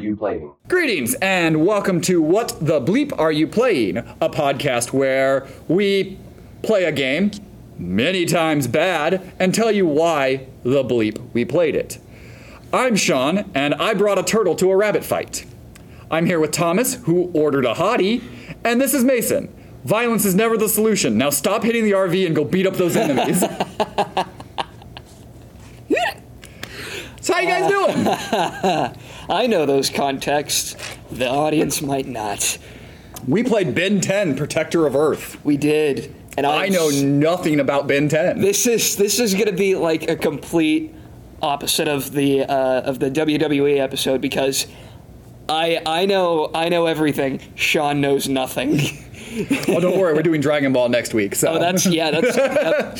you playing? Greetings and welcome to What the Bleep Are You Playing? A podcast where we play a game, many times bad, and tell you why the bleep we played it. I'm Shawn, and I brought a turtle to a rabbit fight. I'm here with Thomas, who ordered a hottie, and this is Mason. Violence is never the solution. Now stop hitting the RV and go beat up those enemies. so how you guys doing? I know those contexts. The audience might not. We played Ben 10, Protector of Earth. We did, and I know nothing about Ben 10. this is this is going to be like a complete opposite of the uh, of the WWE episode because I I know I know everything. Shawn knows nothing. oh, don't worry, we're doing Dragon Ball next week. So Oh, that's yeah. That's yep.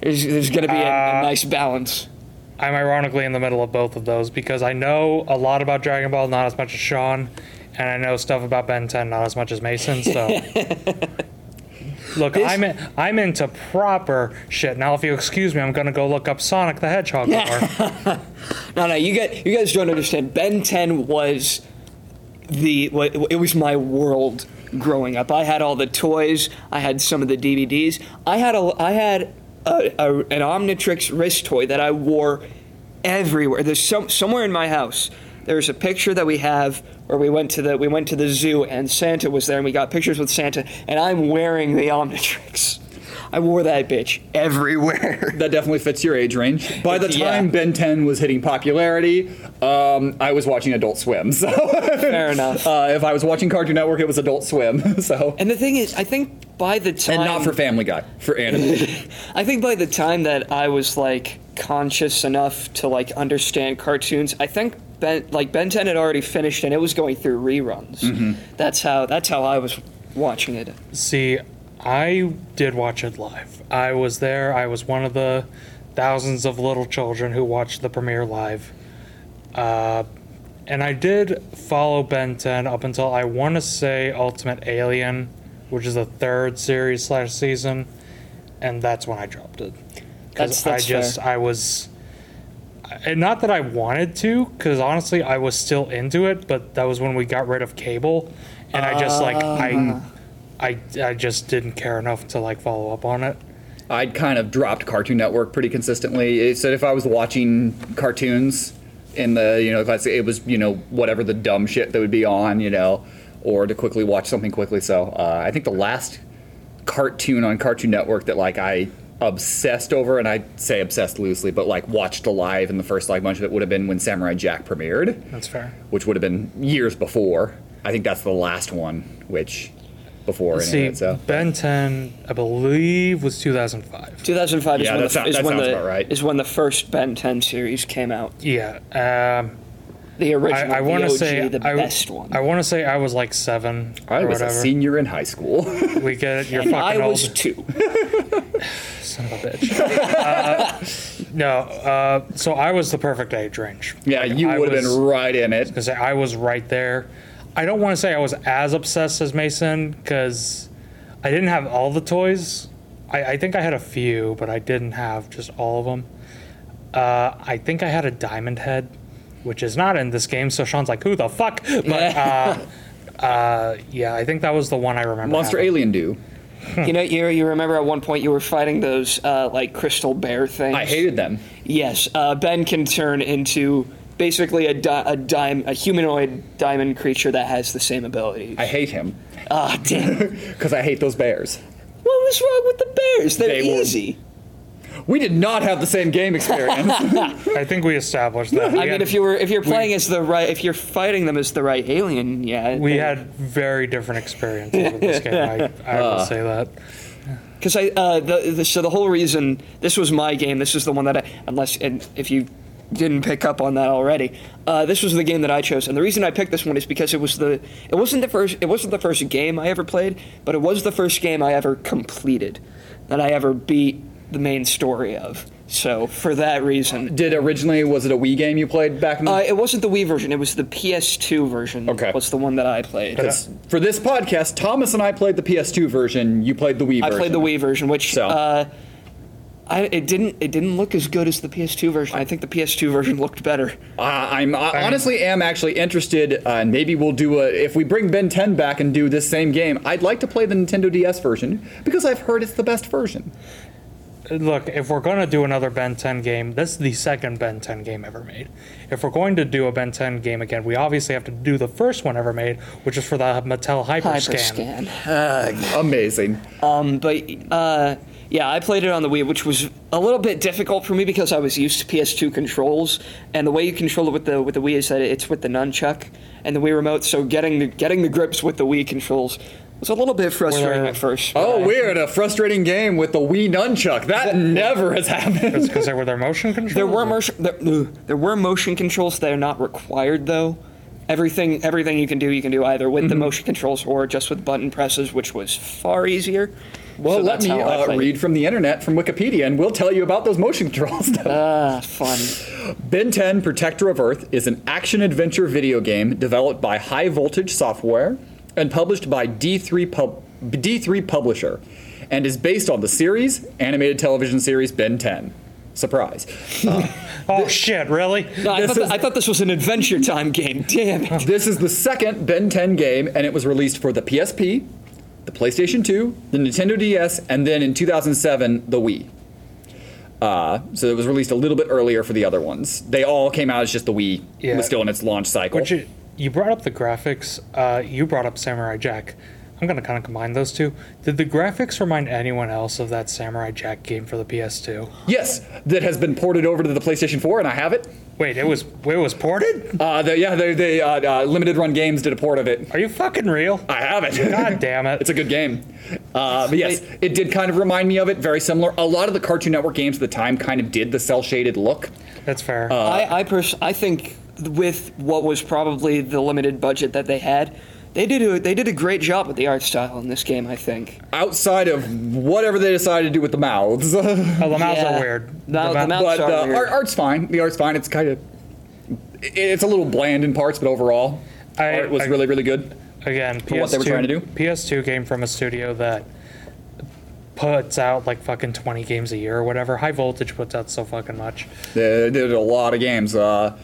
there's, there's going to be a, a Uh, nice balance. I'm ironically in the middle of both of those because I know a lot about Dragon Ball, not as much as Shawn, and I know stuff about Ben 10, not as much as Mason. So, look, I'm in, I'm into proper shit. Now, if you excuse me, I'm gonna go look up Sonic the Hedgehog more. No, no, you get you guys don't understand. Ben 10 was the it was my world growing up. I had all the toys. I had some of the DVDs. I had a I had a, a, an Omnitrix wrist toy that I wore everywhere. There's some somewhere in my house. There's a picture that we have where we went to the we went to the zoo and Santa was there and we got pictures with Santa and I'm wearing the Omnitrix. I wore that bitch everywhere. that definitely fits your age range. By the Yeah. time Ben 10 was hitting popularity, um, I was watching Adult Swim. So Fair enough. uh, if I was watching Cartoon Network, it was Adult Swim. So And the thing is, I think by the time and not for Family Guy, for anime. I think by the time that I was like conscious enough to like understand cartoons, I think Ben like Ben 10 had already finished and it was going through reruns. Mm-hmm. That's how that's how I was watching it. See, I did watch it live. I was there. I was one of the thousands of little children who watched the premiere live. Uh, and I did follow Ben 10 up until I want to say Ultimate Alien, which is the third series slash season, and that's when I dropped it. Because I just fair. I was, and not that I wanted to, because honestly I was still into it, but that was when we got rid of cable, and I just like I, I I just didn't care enough to like follow up on it. I'd kind of dropped Cartoon Network pretty consistently. It said if I was watching cartoons in the, you know, if I say it was, you know, whatever the dumb shit that would be on, you know, or to quickly watch something quickly. So uh, I think the last cartoon on Cartoon Network that like I obsessed over, and I say obsessed loosely, but like watched alive in the first like bunch of it would have been when Samurai Jack premiered, That's fair. which would have been years before. I think that's the last one, which before any See, of it. So Ben 10, I believe, was 2005. 2005 is when, the, sound- is, when the right. is when the first Ben 10 series came out. Yeah. Um, The original, I want the to OG, say the I, best one. I want to say I was like seven I or was a senior in high school. We get it. You're and fucking I old. was two. Son of a bitch. uh, no. Uh, so I was the perfect age range. yeah, Like, you would have been right in it. because I was right there. I don't want to say I was as obsessed as Mason because I didn't have all the toys. I, I think I had a few, but I didn't have just all of them. Uh, I think I had a diamond head, which is not in this game. So Shawn's like, "Who the fuck?" But uh, uh, yeah, I think that was the one I remember. Monster having. Alien do. you know, you, you remember at one point you were fighting those uh, like crystal bear things. I hated them. Yes, uh, Ben can turn into basically a, di- a dime, a humanoid diamond creature that has the same ability. I hate him Ah, damn! because I hate those bears. What was wrong with the bears? They're They were- easy. We did not have the same game experience. I think we established that. I We mean, had- if you were if you're playing as the right, if you're fighting them as the right alien, yeah. we had very different experiences with this game. I, I Uh. will say that. because I uh, the, the so the whole reason this was my game. This is the one that I unless and if you didn't pick up on that already, uh, this was the game that I chose. And the reason I picked this one is because it was the it wasn't the first it wasn't the first game I ever played, but it was the first game I ever completed that I ever beat the main story of. So for that reason. did originally was it a Wii game you played back in? Uh, the it wasn't the Wii version. It was the PS2 version. Okay. was the one that I played. for this podcast, Thomas and I played the PS2 version. You played the Wii I version. I played the Wii version, which So. uh, I, it didn't it didn't look as good as the PS2 version. I think the PS2 version looked better. Uh, I'm I honestly am actually interested, uh, and maybe we'll do a. If we bring Ben 10 back and do this same game, I'd like to play the Nintendo DS version because I've heard it's the best version. Look, if we're going to do another Ben 10 game, this is the second Ben 10 game ever made. If we're going to do a Ben 10 game again, we obviously have to do the first one ever made, which is for the Mattel Hyperscan. Hyperscan. Amazing. Um, but uh, yeah, I played it on the Wii, which was a little bit difficult for me because I was used to PS2 controls, and the way you control it with the with the Wii is that it's with the nunchuck and the Wii remote. So getting the getting the grips with the Wii controls was a little bit frustrating Were- at first. Oh, but I- weird! A frustrating game with the Wii nunchuck. That never has happened. It's because they were their motion controls. There were motion there, there were motion controls that are not required though. Everything everything you can do you can do either with the mm-hmm. motion controls or just with button presses, which was far easier. Well, So let me uh, read from the internet, from Wikipedia, and we'll tell you about those motion controls. Ah, fun. Ben 10 Protector of Earth is an action adventure video game developed by High Voltage Software and published by D3, Pub- D3 Publisher and is based on the series, animated television series Ben 10. Surprise. Oh shit! Really? No, I, thought is- I thought this was an Adventure Time game. Damn it. This is the second Ben 10 game, and it was released for the PSP, the PlayStation 2, the Nintendo DS, and then in 2007, the Wii. Uh, so it was released a little bit earlier for the other ones. They all came out as just the Wii. Yeah. was still in its launch cycle. Which you, you brought up the graphics. Uh, you brought up Samurai Jack. I'm gonna kind of combine those two. Did the graphics remind anyone else of that Samurai Jack game for the PS2? yes, that has been ported over to the PlayStation 4, and I have it. Wait, it was it was ported? Uh, the, yeah, they, they uh, uh, Limited Run Games did a port of it. Are you fucking real? I have it. God damn it! It's a good game. Uh, but yes, it did kind of remind me of it, very similar. A lot of the Cartoon Network games at the time kind of did the cell shaded look. That's fair. I I, pers- I think with what was probably the limited budget that they had, they did a, they did a great job with the art style in this game. I think. Outside of whatever they decided to do with the mouths. oh, the mouths yeah. are weird. No, the mou- mouths- but are uh, weird. art, art's fine. The art's fine. It's kind of. It's a little bland in parts, but overall, I- art was I- really, really good. Again, PS2, what they were trying to do? PS2 came from a studio that puts out like fucking 20 games a year or whatever. High Voltage puts out so fucking much. They did a lot of games. Uh,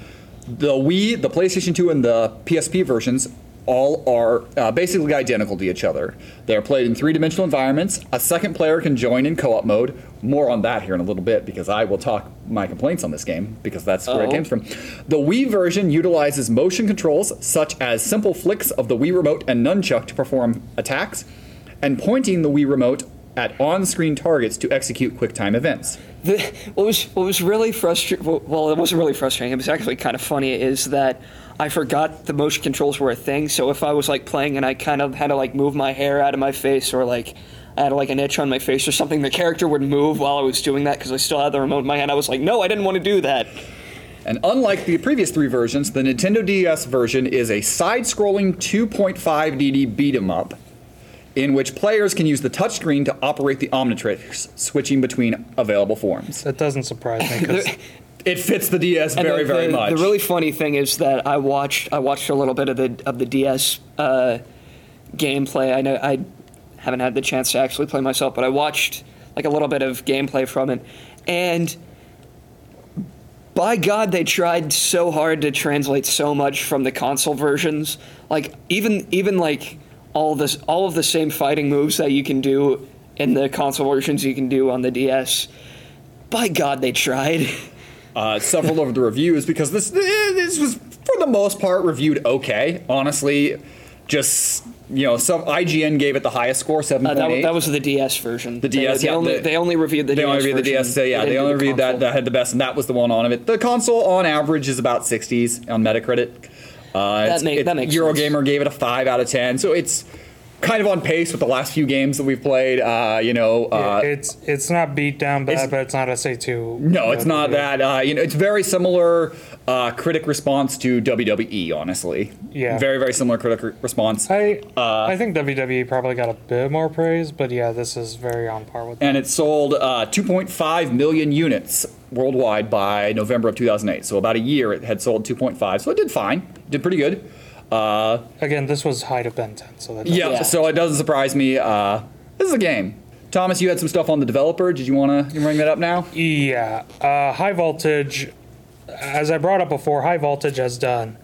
the Wii, the PlayStation 2, and the PSP versions all are uh, basically identical to each other. They are played in three dimensional environments. A second player can join in co op mode. More on that here in a little bit because I will talk my complaints on this game because that's where it Uh-oh. came from. The Wii version utilizes motion controls such as simple flicks of the Wii remote and nunchuck to perform attacks, and pointing the Wii remote at on screen targets to execute QuickTime events. The, what was what was really frustrating? Well, it wasn't really frustrating. It was actually kind of funny. Is that I forgot the motion controls were a thing. So if I was like playing and I kind of had to like move my hair out of my face or like I had like an itch on my face or something, the character would move while I was doing that because I still had the remote in my hand. I was like, no, I didn't want to do that. And unlike the previous three versions, the Nintendo DS version is a side scrolling 2.5DD beat 'em up in which players can use the touchscreen to operate the Omnitrix, switching between available forms. That doesn't surprise me because It fits the DS And very, the, very the- much. The really funny thing is that I watched I watched a little bit of the of the DS uh, gameplay. I know I haven't had the chance to actually play myself, but I watched like a little bit of gameplay from it, and by God, they tried so hard to translate so much from the console versions. Like even even like all this all of the same fighting moves that you can do in the console versions you can do on the DS. By God, they tried. uh, several of the reviews because this this was for the most part reviewed okay. Honestly, just you know, some IGN gave it the highest score, seven Uh, that, eight. that was the DS version. The DS, they, yeah, only, the- they only reviewed the they DS. only reviewed the. DS. So yeah, they do only the reviewed that that had the best, and that was the one on it. The console on average is about 60s on Metacritic. Uh, it's- make- it- that makes Eurogamer gave it a five out of ten, so it's kind of on pace with the last few games that we've played. Uh, you know, uh, it's it's not beat down bad, it's- but it's not SA2. no, it's not review. that. Uh, you know, it's very similar uh, critic response to WWE. Honestly, Yeah. very very similar critic re- response. I Uh, I think WWE probably got a bit more praise, but yeah, this is very on par with. and it sold uh, 2.5 million units worldwide by November of 2008. So about a year, it had sold 2.5. So it did fine, did pretty good. Uh, Again, this was height of Ben 10, so that yeah, Yeah. So it doesn't surprise me. Uh, this is a game. Thomas, you had some stuff on the developer. Did you want to bring that up now? Yeah, uh, high voltage. As I brought up before, high voltage has done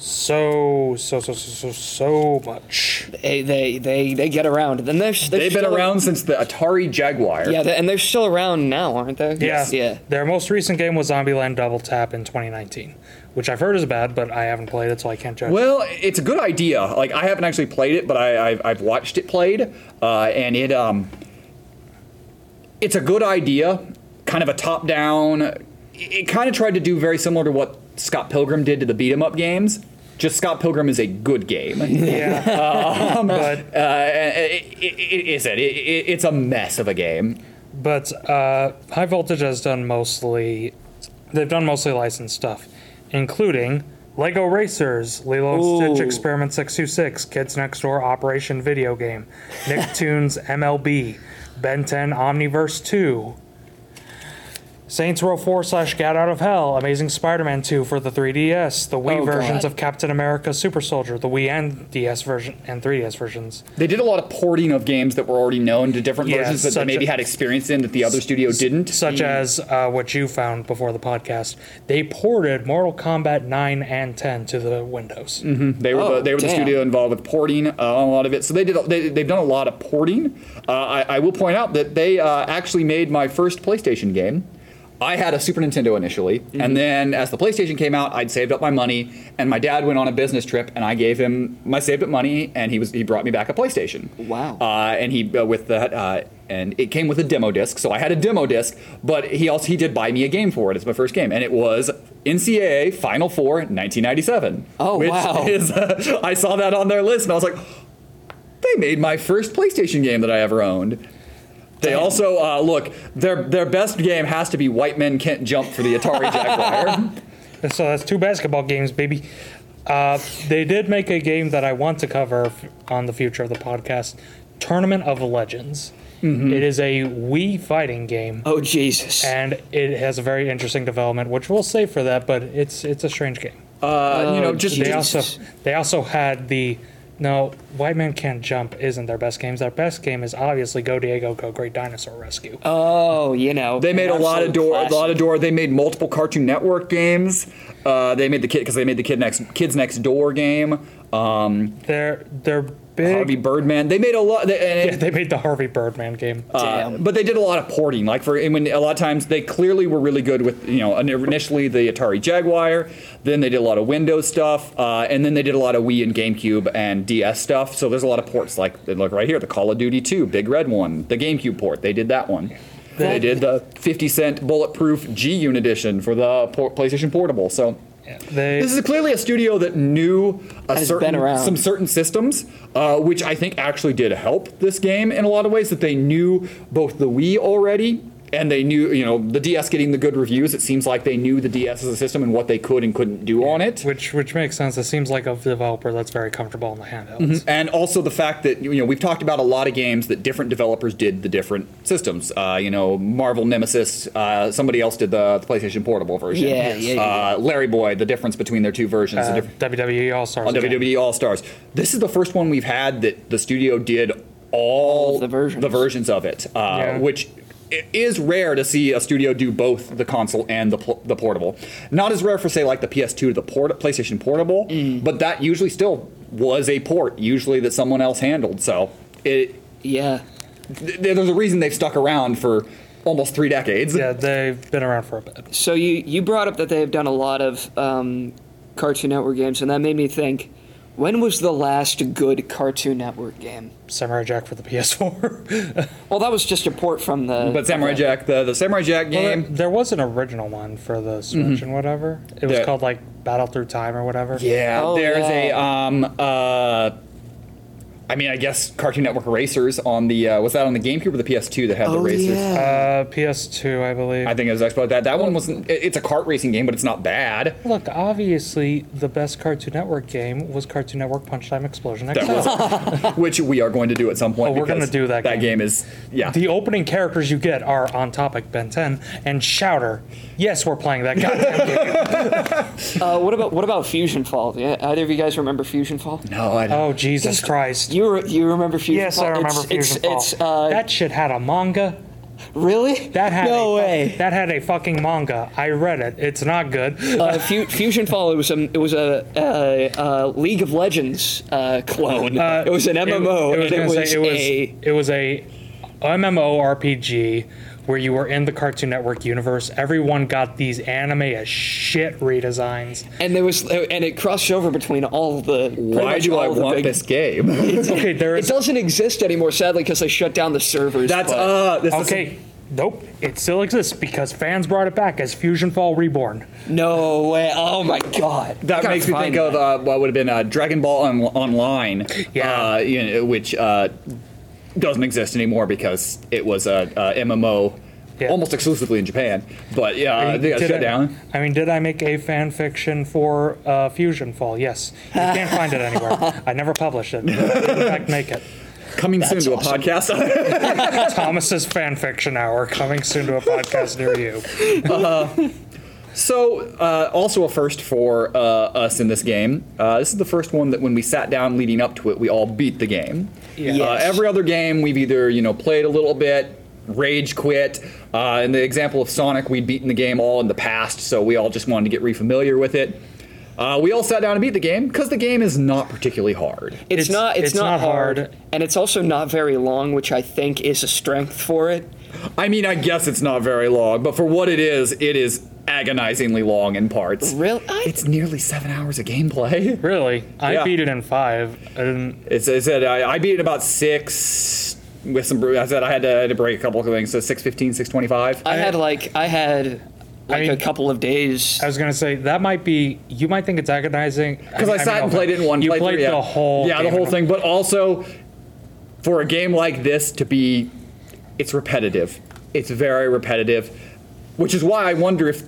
so so so so so, so much. They, they they they get around. Then they're, they're They've been still- around since the Atari Jaguar. Yeah, they- and they're still around now, aren't they? Yeah. Yeah. Their most recent game was Zombieland Double Tap in 2019, which I've heard is bad, but I haven't played it, so I can't judge. Well, it's a good idea. Like I haven't actually played it, but I, I've, I've watched it played, uh, and it um, it's a good idea. Kind of a top-down. It, it kind of tried to do very similar to what Scott Pilgrim did to the beat 'em up games. Just Scott Pilgrim is a good game. yeah, but Uh, it, it, it isn't. It, it, it's a mess of a game. but uh, high voltage has done mostly. They've done mostly licensed stuff, including Lego Racers, Lilo and Stitch Experiment 626, Kids Next Door Operation Video Game, Nicktoons MLB, Ben 10 Omniverse 2, Saints Row 4 slash Get Out of Hell, Amazing Spider Man 2 for the 3DS, the Wii Oh, versions God. of Captain America Super Soldier, the Wii and DS version and 3DS versions. They did a lot of porting of games that were already known to different Yeah, versions that they such maybe a- had experience in that the other studio didn't. Such as uh, what you found before the podcast. They ported Mortal Kombat 9 and 10 to the Windows. They were Oh, the, they were the damn. studio involved with porting uh, on a lot of it. So they did they, they've done a lot of porting. Uh, I, I will point out that they uh, actually made my first PlayStation game. I had a Super Nintendo initially, and then as the PlayStation came out, I'd saved up my money, and my dad went on a business trip, and I gave him my saved up money, and he was he brought me back a PlayStation. Wow. Uh, and he uh, with that, uh, and it came with a demo disc, so I had a demo disc. But he also he did buy me a game for it. It's my first game, and it was NCAA Final Four 1997. Oh, which wow. Is, uh, I saw that on their list, and I was like, they made my first PlayStation game that I ever owned. They also uh, look their their best game has to be White Men Can't Jump for the Atari Jaguar. So that's two basketball games, baby. Uh, they did make a game that I want to cover f- on the future of the podcast Tournament of Legends. It is a Wii fighting game. Oh Jesus. And it has a very interesting development, which we'll save for that. But it's it's a strange game. Uh, you know, Oh, just they Jesus. also they also had the no White Man Can't Jump isn't their best games. Their best game is obviously Go Diego Go Great Dinosaur Rescue. oh, you know. They made a lot of absolute door, a lot of door. They made multiple Cartoon Network games. Uh, they made the kid because they made the kid next kids next door game. Um, They're they're big. Harvey Birdman. They made a lot. They, yeah, they made the Harvey Birdman game. Uh, Damn. but they did a lot of porting. Like for when a lot of times they clearly were really good with you know initially the Atari Jaguar, then they did a lot of Windows stuff, uh, and then they did a lot of Wii and GameCube and DS stuff. So there's a lot of ports like look right here, the Call of Duty 2, Big Red one, the GameCube port. They did that one. They did the 50 cent bulletproof G Unit edition for the PlayStation Portable. So they this is clearly a studio that knew a certain, been some certain systems, uh, which I think actually did help this game in a lot of ways. That they knew both the Wii already, and they knew, you know, the DS getting the good reviews. It seems like they knew the DS as a system and what they could and couldn't do on it. which which makes sense. It seems like a developer that's very comfortable in the handhelds. And also the fact that you know we've talked about a lot of games that different developers did the different systems. Uh, you know, Marvel Nemesis. Uh, somebody else did the, the PlayStation Portable version. Yeah, yeah, yeah. Uh, Larry Boy. The difference between their two versions. the Uh, different- WWE All Stars WWE All Stars. This is the first one we've had that the studio did all, the versions. versions of it, uh, Yeah. which i- is rare to see a studio do both the console and the pl- the portable. Not as rare for say like the PS2 to the port- PlayStation Portable, Mm. but that usually still was a port, usually that someone else handled. So it Yeah. th- there's a reason they've stuck around for almost three decades. Yeah, they've been around for a bit. So you you brought up that they've done a lot of um, Cartoon Network games, and that made me think. When was the last good Cartoon Network game? Samurai Jack for the PS4. Well, that was just a port from the. But Samurai Jack, the, the Samurai Jack Well, there, game, there was an original one for the Switch and whatever. It was Yeah. called like Battle Through Time or whatever. Yeah, Oh, there's a um uh I mean, I guess Cartoon Network Racers on the uh, was that on the GameCube or the PS2 that had the Oh, racers? yeah. Uh, PS2, I believe. I think it was Xbox. That that one wasn't. It's a kart racing game, but it's not bad. Look, obviously, the best Cartoon Network game was Cartoon Network Punch Time Explosion XL. Which we are going to do at some point. Oh, we're gonna do that That game. game is yeah. The opening characters you get are On Topic, Ben 10, and Shouter. Yes, we're playing that goddamn game. Uh, what about what about Fusion Fall? Yeah, either of you guys remember Fusion Fall? no, I don't. Oh, Jesus Christ. You you re- you remember Fusion Yes, Fall? I remember it's, Fusion it's, Fall. It's, uh, that shit had a manga. really? That had no a, way. That had a fucking manga. I read it. It's not good. uh, Fu- Fusion Fall. It was a it was a, a, a League of Legends uh, clone. Uh, it was an MMO. It, was and it was say it was a it was a MMORPG where you were in the Cartoon Network universe. Everyone got these anime as shit redesigns. and there was and it crossed over between all the. Why do I want big- this game? Okay, there It is doesn't exist anymore, sadly, because they shut down the servers. That's but- uh. This is- okay. Nope, it still exists because fans brought it back as Fusion Fall Reborn. no way. Oh my god. That makes me find think of uh, what would have been uh, Dragon Ball on- Online, Yeah. uh, you know, which uh, doesn't exist anymore because it was a, a MMO Yeah. almost exclusively in Japan. But yeah, uh, they got Did shut I, down. I mean, did I make a fan fiction for uh, Fusion Fall? Yes. You can't find it anywhere. I never published it. But I did in fact make it. Coming soon to awesome. a podcast. Thomas's fan fiction hour coming soon to a podcast near you. So, uh, also a first for uh, us in this game. Uh, this is the first one that when we sat down leading up to it, we all beat the game. Yeah. Uh, every other game, we've either you know played a little bit, rage quit. Uh, in the example of Sonic, we'd beaten the game all in the past, so we all just wanted to get refamiliar with it. Uh, we all sat down and beat the game because the game is not particularly hard. It's, It's- not. It's, it's not, not hard, hard. and it's also not very long, which I think is a strength for it. I mean, I guess it's not very long, but for what it is, it is agonizingly long in parts. Really? I- It's nearly seven hours of gameplay. Really? I Yeah. beat it in five. And It's, I said I, I beat it in about six with some. I said I had to, I had to break a couple of things. So six fifteen, six twenty five. I had like I had like mean- a couple of days. I was gonna say that might be. You might think it's agonizing Because I, sat and played it in one. You playthrough, played yeah. the whole. Yeah, the whole thing. But also, for a game like this to be, it's repetitive. It's very repetitive, which is why I wonder if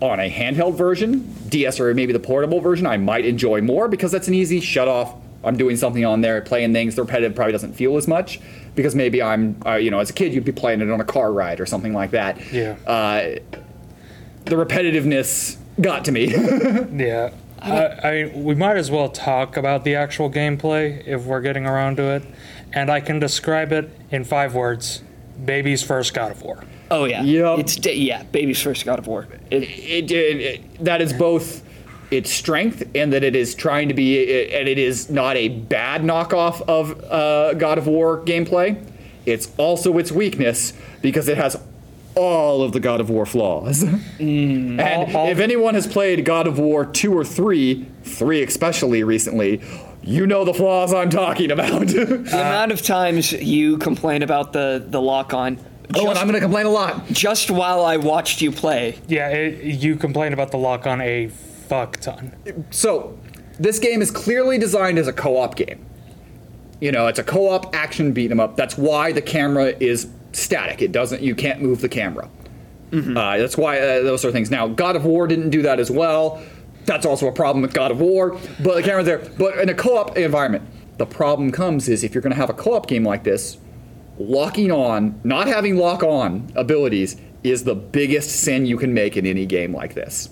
on a handheld version, DS or maybe the portable version, I might enjoy more because that's an easy shut off. I'm doing something on there, playing things. The repetitive probably doesn't feel as much because maybe I'm, uh, you know, as a kid you'd be playing it on a car ride or something like that. Yeah. Uh, the repetitiveness got to me. Yeah. I, I mean, we might as well talk about the actual gameplay if we're getting around to it, and I can describe it in five words: baby's first God of War. Oh yeah. Yep. It's yeah. Baby's first God of War. It, it, it, it- that is both its strength and that it is trying to be and it is not a bad knockoff of uh, God of War gameplay. It's also its weakness because it has all of the God of War flaws. and All- all- if anyone has played God of War 2 or 3, 3 especially recently, you know the flaws I'm talking about. the amount of times you complain about the the lock on. Oh, and I'm going to complain a lot. Just while I watched you play. Yeah, it, you complain about the lock on a fuck ton. So, this game is clearly designed as a co-op game. You know, it's a co-op action beat 'em up. That's why the camera is static. It doesn't. You can't move the camera. Uh, that's why uh, those sort of things. Now, God of War didn't do that as well. That's also a problem with God of War. But the camera's there. But in a co-op environment, the problem comes is if you're going to have a co-op game like this, locking on, not having lock on abilities is the biggest sin you can make in any game like this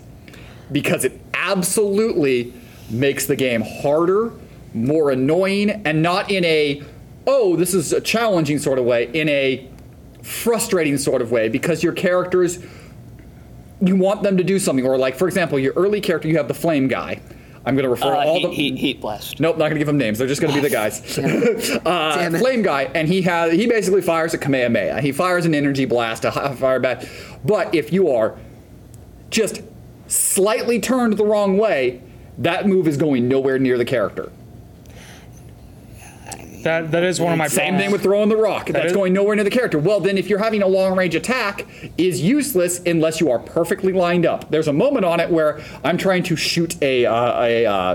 because it absolutely makes the game harder, more annoying, and not in a, oh, this is a challenging sort of way, in a frustrating sort of way because your characters, you want them to do something. Or, like, for example, your early character, you have the flame guy. I'm going to refer Uh, all heat, the. heat, heat blast. Nope, not gonna give them names. They're just gonna be the guys. uh, Flame guy, and he has he basically fires a Kamehameha. He fires an energy blast, a fire bat. But if you are just slightly turned the wrong way, that move is going nowhere near the character. That that is one of my Same problems. thing with throwing the rock. That's is- going nowhere near the character. Well, then if you're having a long range attack, is useless unless you are perfectly lined up. There's a moment on it where I'm trying to shoot a uh, a uh,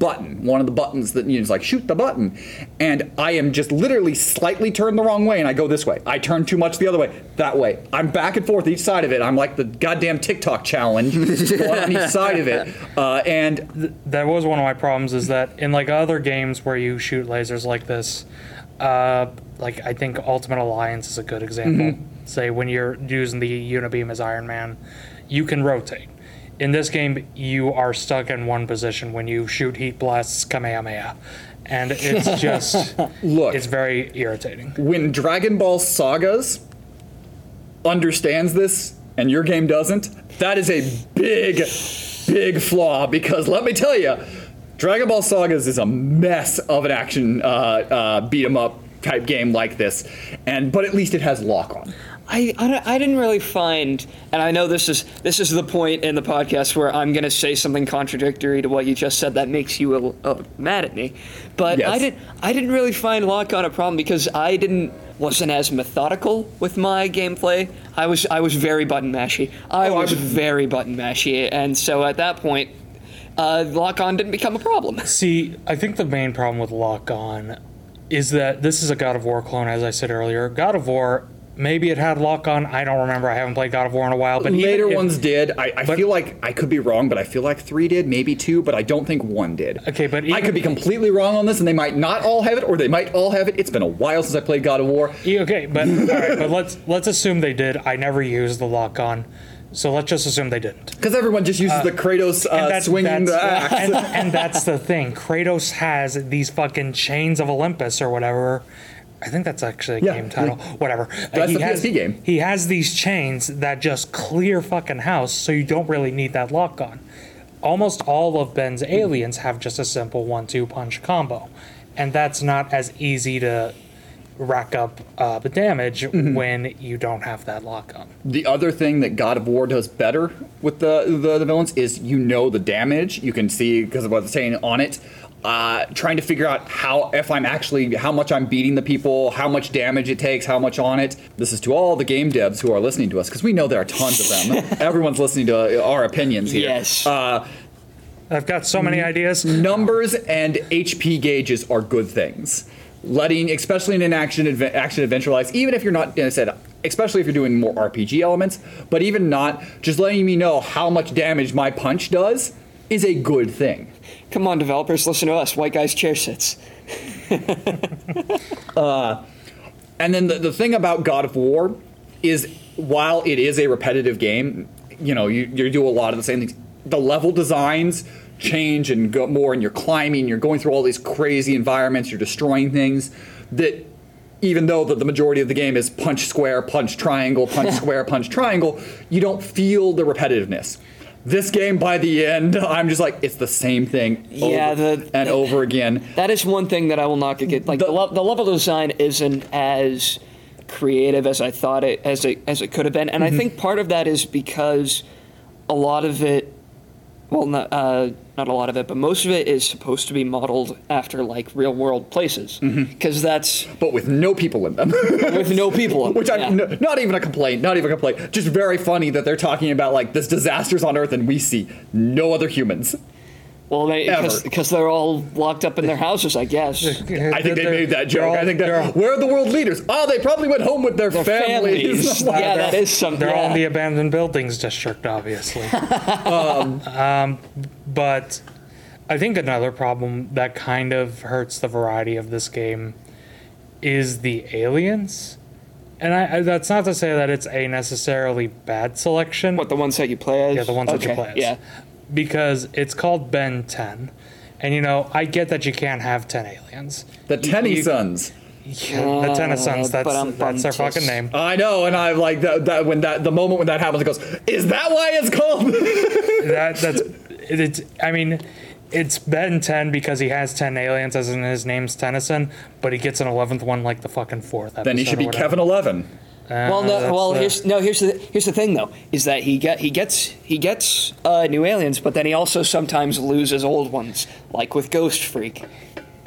button, one of the buttons that you know, is like shoot the button, and I am just literally slightly turned the wrong way, and I go this way. I turn too much the other way, that way. I'm back and forth each side of it. I'm like the goddamn TikTok challenge on each side of it, uh, and that was one of my problems is that in like other games where you shoot lasers like this uh, like i think ultimate alliance is a good example Mm-hmm. say when you're using the unibeam as iron man you can rotate in this game you are stuck in one position when you shoot heat blasts kamehameha and it's just Look. it's very irritating. when Dragon Ball Sagas understands this and your game doesn't, that is a big, big flaw. Because let me tell you, Dragon Ball Sagas is a mess of an action uh, uh, beat 'em up type game like this, and but at least it has lock on. I, I, I didn't really find, and I know this is this is the point in the podcast where I'm going to say something contradictory to what you just said that makes you uh, uh, mad at me, but Yes. I didn't I didn't really find lock on a problem because I didn't wasn't as methodical with my gameplay. I was I was very button mashy. I Oh, I was would- very button mashy, and so at that point, uh, lock on didn't become a problem. See, I think the main problem with Lock On is that this is a God of War clone, as I said earlier. God of War, maybe it had Lock On. I don't remember. I haven't played God of War in a while. But Later if- ones did. I, I but- feel like I could be wrong, but I feel like three did, maybe two, but I don't think one did. Okay, but I could be completely wrong on this, and they might not all have it, or they might all have it. It's been a while since I played God of War. Okay, but all right, but let's let's assume they did. I never used the Lock On, so let's just assume they didn't. Because everyone just uses the Kratos uh, that's- swinging the axe. and, and that's the thing. Kratos has these fucking chains of Olympus or whatever. I think that's actually a Yeah. game title. Whatever. That's he the has, PSP game. He has these chains that just clear fucking house, so you don't really need that lock on. Almost all of Ben's aliens have just a simple one-two punch combo, and that's not as easy to rack up uh, the damage Mm-hmm. when you don't have that lock on. The other thing that God of War does better with the the, the villains is you know the damage. You can see because of what it's saying on it. Uh, trying to figure out how if I'm actually how much I'm beating the people, how much damage it takes, how much on it. This is to all the game devs who are listening to us because we know there are tons of them. Everyone's listening to our opinions here. Yes. Uh, I've got so many ideas. numbers and HP gauges are good things. Letting, especially in an action adve- action adventure life, even if you're not, as I said, especially if you're doing more RPG elements, but even not, just letting me know how much damage my punch does is a good thing. Come on, developers, listen to us. White guys chair sits. Uh, and then the, the thing about God of War is while it is a repetitive game, you know, you, you do a lot of the same things. The level designs change and go more, and you're climbing, you're going through all these crazy environments, you're destroying things that even though the, the majority of the game is punch square, punch triangle, punch square, punch triangle, you don't feel the repetitiveness. This game, by the end, I'm just like, it's the same thing Yeah, over the- and over again. That is one thing that I will not get. Like the, The- the level design isn't as creative as I thought it as it as it could have been, and I mm-hmm. think part of that is because a lot of it, well, not uh, not a lot of it, but most of it is supposed to be modeled after like real world places, because that's But with no people in them. with no people. Which yeah. I'm n- not even a complaint, not even a complaint. Just very funny that they're talking about like this disasters on Earth and we see no other humans. Well, they, because, they're all locked up in their houses, I guess. I think they made that joke. all- I think they're that where are the world leaders? Oh, they probably went home with their, families. families. yeah, that is something. They're all in the abandoned buildings district, obviously. um, but I think another problem that kind of hurts the variety of this game is the aliens. And I, I, that's not to say that it's a necessarily bad selection. What the ones that you play as? Yeah, the ones that you play as. Yeah. Because it's called Ben 10. And you know, I get that you can't have 10 aliens. The Tenny you- Sons. Yeah, the Ten of ah, Sons, that's, but that's their fucking name. I know, and I'm like that, that when that the moment when that happens, it goes, "Is that why it's called?" that that's it's i mean it's ben 10 because he has 10 aliens as in his name's tennyson but he gets an 11th one like the fucking fourth then he should be. Kevin Eleven. Well, no, that's well, the- here's no. Here's the here's the thing though, is that he get he gets he gets uh, new aliens, but then he also sometimes loses old ones, like with Ghost Freak.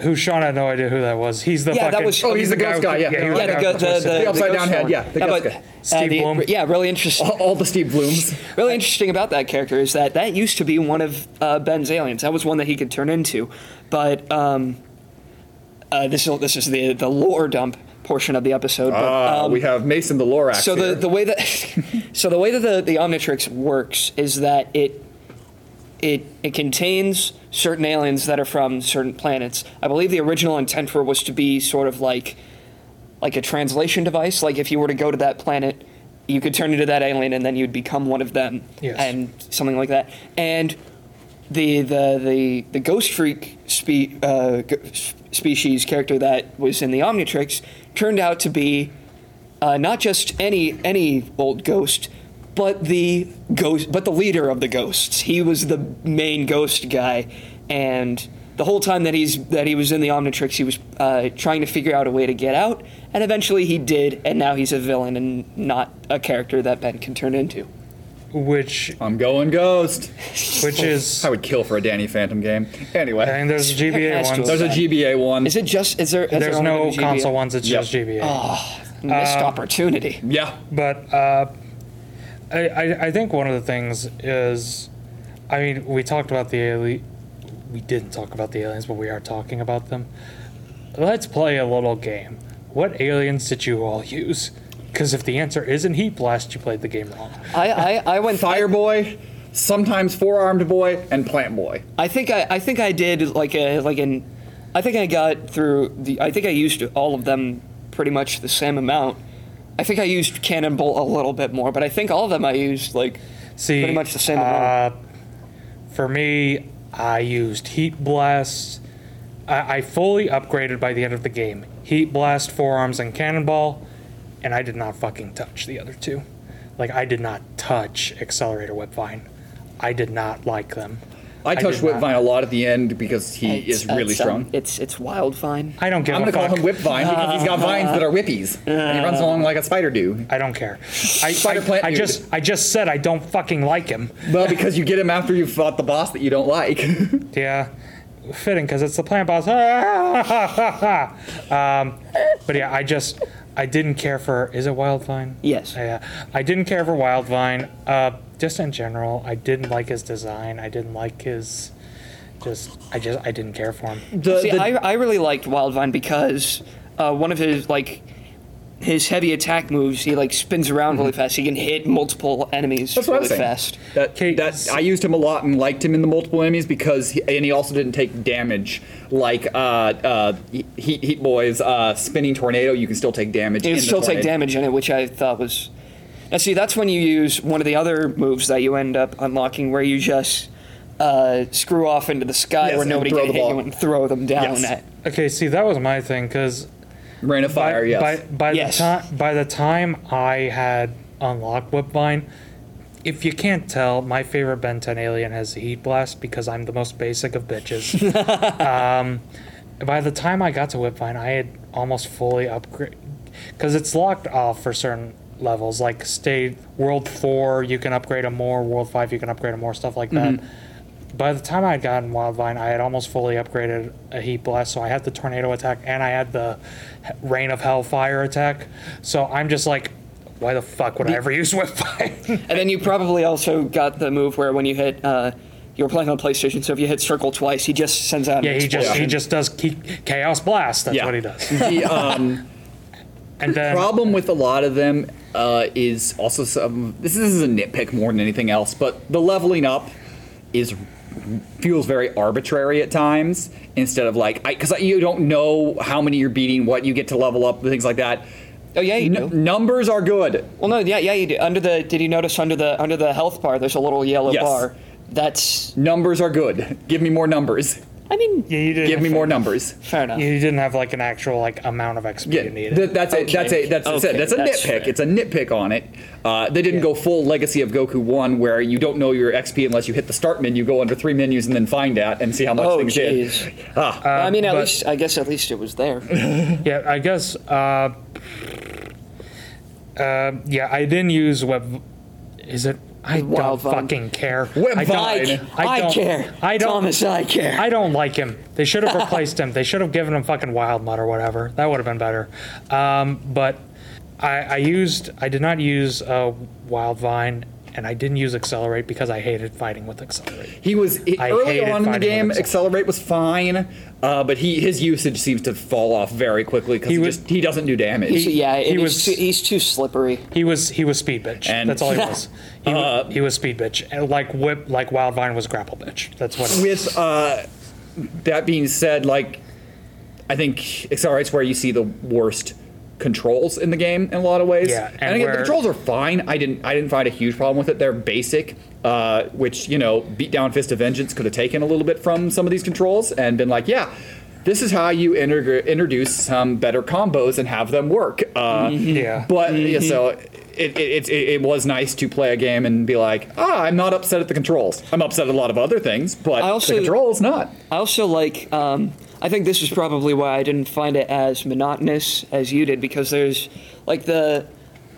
who shawn had no idea who that was he's the Yeah, that fucking was- Oh, he's the ghost who- guy, yeah. he Yeah, was Yeah, the, guy go- who the, the. The upside ghost down head, one. yeah, the yeah, ghost but, guy. Steve the- Blum. Yeah, really interesting. All, all the Steve Blums. Really interesting about that character is that that used to be one of uh, Ben's aliens. That was one that he could turn into, but um, uh, this is this is the the lore dump portion of the episode. But, Ah, um, we have Mason the Lorax. so the, here. the way that so the way that the, the Omnitrix works is that it it it contains certain aliens that are from certain planets. I believe the original intent for it was to be sort of like like a translation device. Like if you were to go to that planet, you could turn into that alien and then you'd become one of them Yes. and something like that. And the the the the Ghost Freak spe- uh, species character that was in the Omnitrix turned out to be uh, not just any any old ghost, but the ghost, but the leader of the ghosts. He was the main ghost guy, and the whole time that he's that he was in the Omnitrix, he was uh, trying to figure out a way to get out, and eventually he did, and now he's a villain and not a character that Ben can turn into. Which I'm going Ghost. which is I would kill for a Danny Phantom game. Anyway, and there's Has GBA to ones. there's a. GBA one. Is it just? Is there? Is There's there only no gonna GBA? console ones. It's Yep. just GBA. Oh, missed Um, opportunity. Yeah. But uh, I, I I think one of the things is, I mean, we talked about the ali- We didn't talk about the aliens, but we are talking about them. Let's play a little game. What aliens did you all use? Because if the answer isn't Heat Blast, you played the game wrong. I, I, I went Fire Boy, sometimes Four Armed Boy, and Plant Boy. I think I, I think I did like a like an I think I got through the I think I used all of them pretty much the same amount. I think I used Cannonball a little bit more, but I think all of them I used like See, pretty much the same uh, amount. For me, I used Heat Blast. I, I fully upgraded by the end of the game. Heat Blast, Four Arms, and Cannonball, and I did not fucking touch the other two. Like, I did not touch Accelerator Whipvine. I did not like them. I touched did not. Whipvine a lot at the end because he It's- is really it's, um, strong. It's it's Wildvine. I don't give I'm gonna call fuck. him Whipvine because he's got vines that are whippies. And he runs along like a spider do. I don't care. I, Spider I, plant I dude. just I just said I don't fucking like him. Well, because you get him after you've fought the boss that you don't like. Yeah, fitting because it's the plant boss. um, but yeah, I just I didn't care for. Is it Wildvine? Yes. Yeah, I didn't care for Wildvine. Uh, just in general, I didn't like his design. I didn't like his. Just I just I didn't care for him. The- See, the- I, I really liked Wildvine because uh, one of his like his heavy attack moves, he like spins around really fast. He can hit multiple enemies. That's what I really was saying. fast. That, Okay, that s- I used him a lot and liked him in the multiple enemies because he, and he also didn't take damage like uh, uh, Heat Heat Boy's uh, spinning tornado. You can still take damage. You in can the still take damage in it, which I thought was. Now, see, that's when you use one of the other moves that you end up unlocking, where you just uh, screw off into the sky Yes, where and nobody throw can the hit you and throw them down. Yes. At. Okay, see that was my thing because Rain of by, Fire. yes. by, by Yes. the time by the time I had unlocked Whipvine, if you can't tell, my favorite Ben 10 alien has Heat Blast because I'm the most basic of bitches. um, by the time I got to Whipvine, I had almost fully upgraded because it's locked off for certain levels. Like state World Four, you can upgrade them more. World Five, you can upgrade them more. Stuff like that. By the time I had gotten Wildvine, I had almost fully upgraded a Heat Blast, so I had the Tornado attack and I had the Rain of Hellfire attack. So I'm just like, why the fuck would I ever use Whipvine? And then you probably also got the move where when you hit, uh, you were playing on PlayStation, so if you hit circle twice, he just sends out. an yeah, he just he just does Chaos Blast. That's Yeah. what he does. the um, And then problem with a lot of them uh, is also some. This is a nitpick more than anything else, but the leveling up is feels very arbitrary at times instead of like because you don't know how many you're beating, what you get to level up, things like that. Oh yeah, you N- do. numbers are good. Well, no, yeah, yeah, you do. Under the, did you notice under the under the health bar, there's a little yellow Yes. bar. That's, Numbers are good. Give me more numbers. I mean, yeah, you didn't Give me have- more numbers. fair enough. You didn't have like an actual like amount of XP Yeah, you needed. th- that's it. That's a that's Okay, it. That's a that's nitpick. fair. It's a nitpick on it. Uh, they didn't go full Legacy of Goku one, where you don't know your XP unless you hit the start menu, go under three menus, and then find that and see how much Oh, things did. jeez. Ah, I mean, at but- least I guess at least it was there. Yeah, I guess. Uh, uh, yeah, I didn't use web. Is it? I don't fucking care. Webvine. I, don't- I, I don't- care. I don't. Thomas, I care. I don't like him. They should have replaced him. They should have given him fucking Wildmutt or whatever. That would have been better. Um, but I, I used. I did not use uh, Wild Vine, and I didn't use Accelerate because I hated fighting with Accelerate. he was he, I early hated on in the game. Accelerate was fine, uh, but he his usage seems to fall off very quickly because He he, was- just he doesn't do damage. He's- yeah, he was- he's, too, he's too slippery. He was he was speed bitch. And- That's all he was. He, wa- Uh, he was speed bitch. And like whip like Wildvine was grapple bitch. That's what. It was. With uh, that being said, like I think Accelerate's where you see the worst controls in the game in a lot of ways. Yeah, and, and again, the controls are fine. I didn't I didn't find a huge problem with it. They're basic, uh, which you know, beat down Fist of Vengeance could have taken a little bit from some of these controls and been like, yeah. This is how you integ- introduce some better combos and have them work. Uh, Yeah. But yeah, so it, it, it, it, it was nice to play a game and be like, ah, I'm not upset at the controls. I'm upset at a lot of other things, but I also- the controls not. I also like. Um, I think this is probably why I didn't find it as monotonous as you did because there's like the.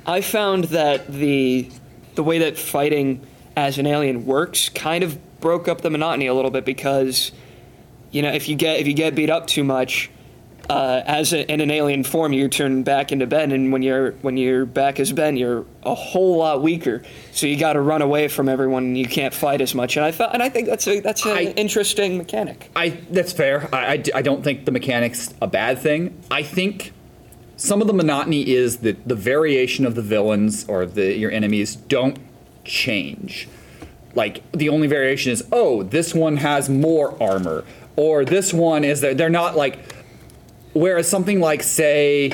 I found that the the way that fighting as an alien works kind of broke up the monotony a little bit because, you know, if you get if you get beat up too much, uh, as a, in an alien form, you turn back into Ben, and when you're when you're back as Ben, you're a whole lot weaker. So you got to run away from everyone. and You can't fight as much, and I felt, and I think that's a that's an interesting mechanic. I that's fair. I, I, I don't think the mechanics a bad thing. I think some of the monotony is that the variation of the villains or the your enemies don't change. Like the only variation is oh this one has more armor or this one is that they're not like whereas something like say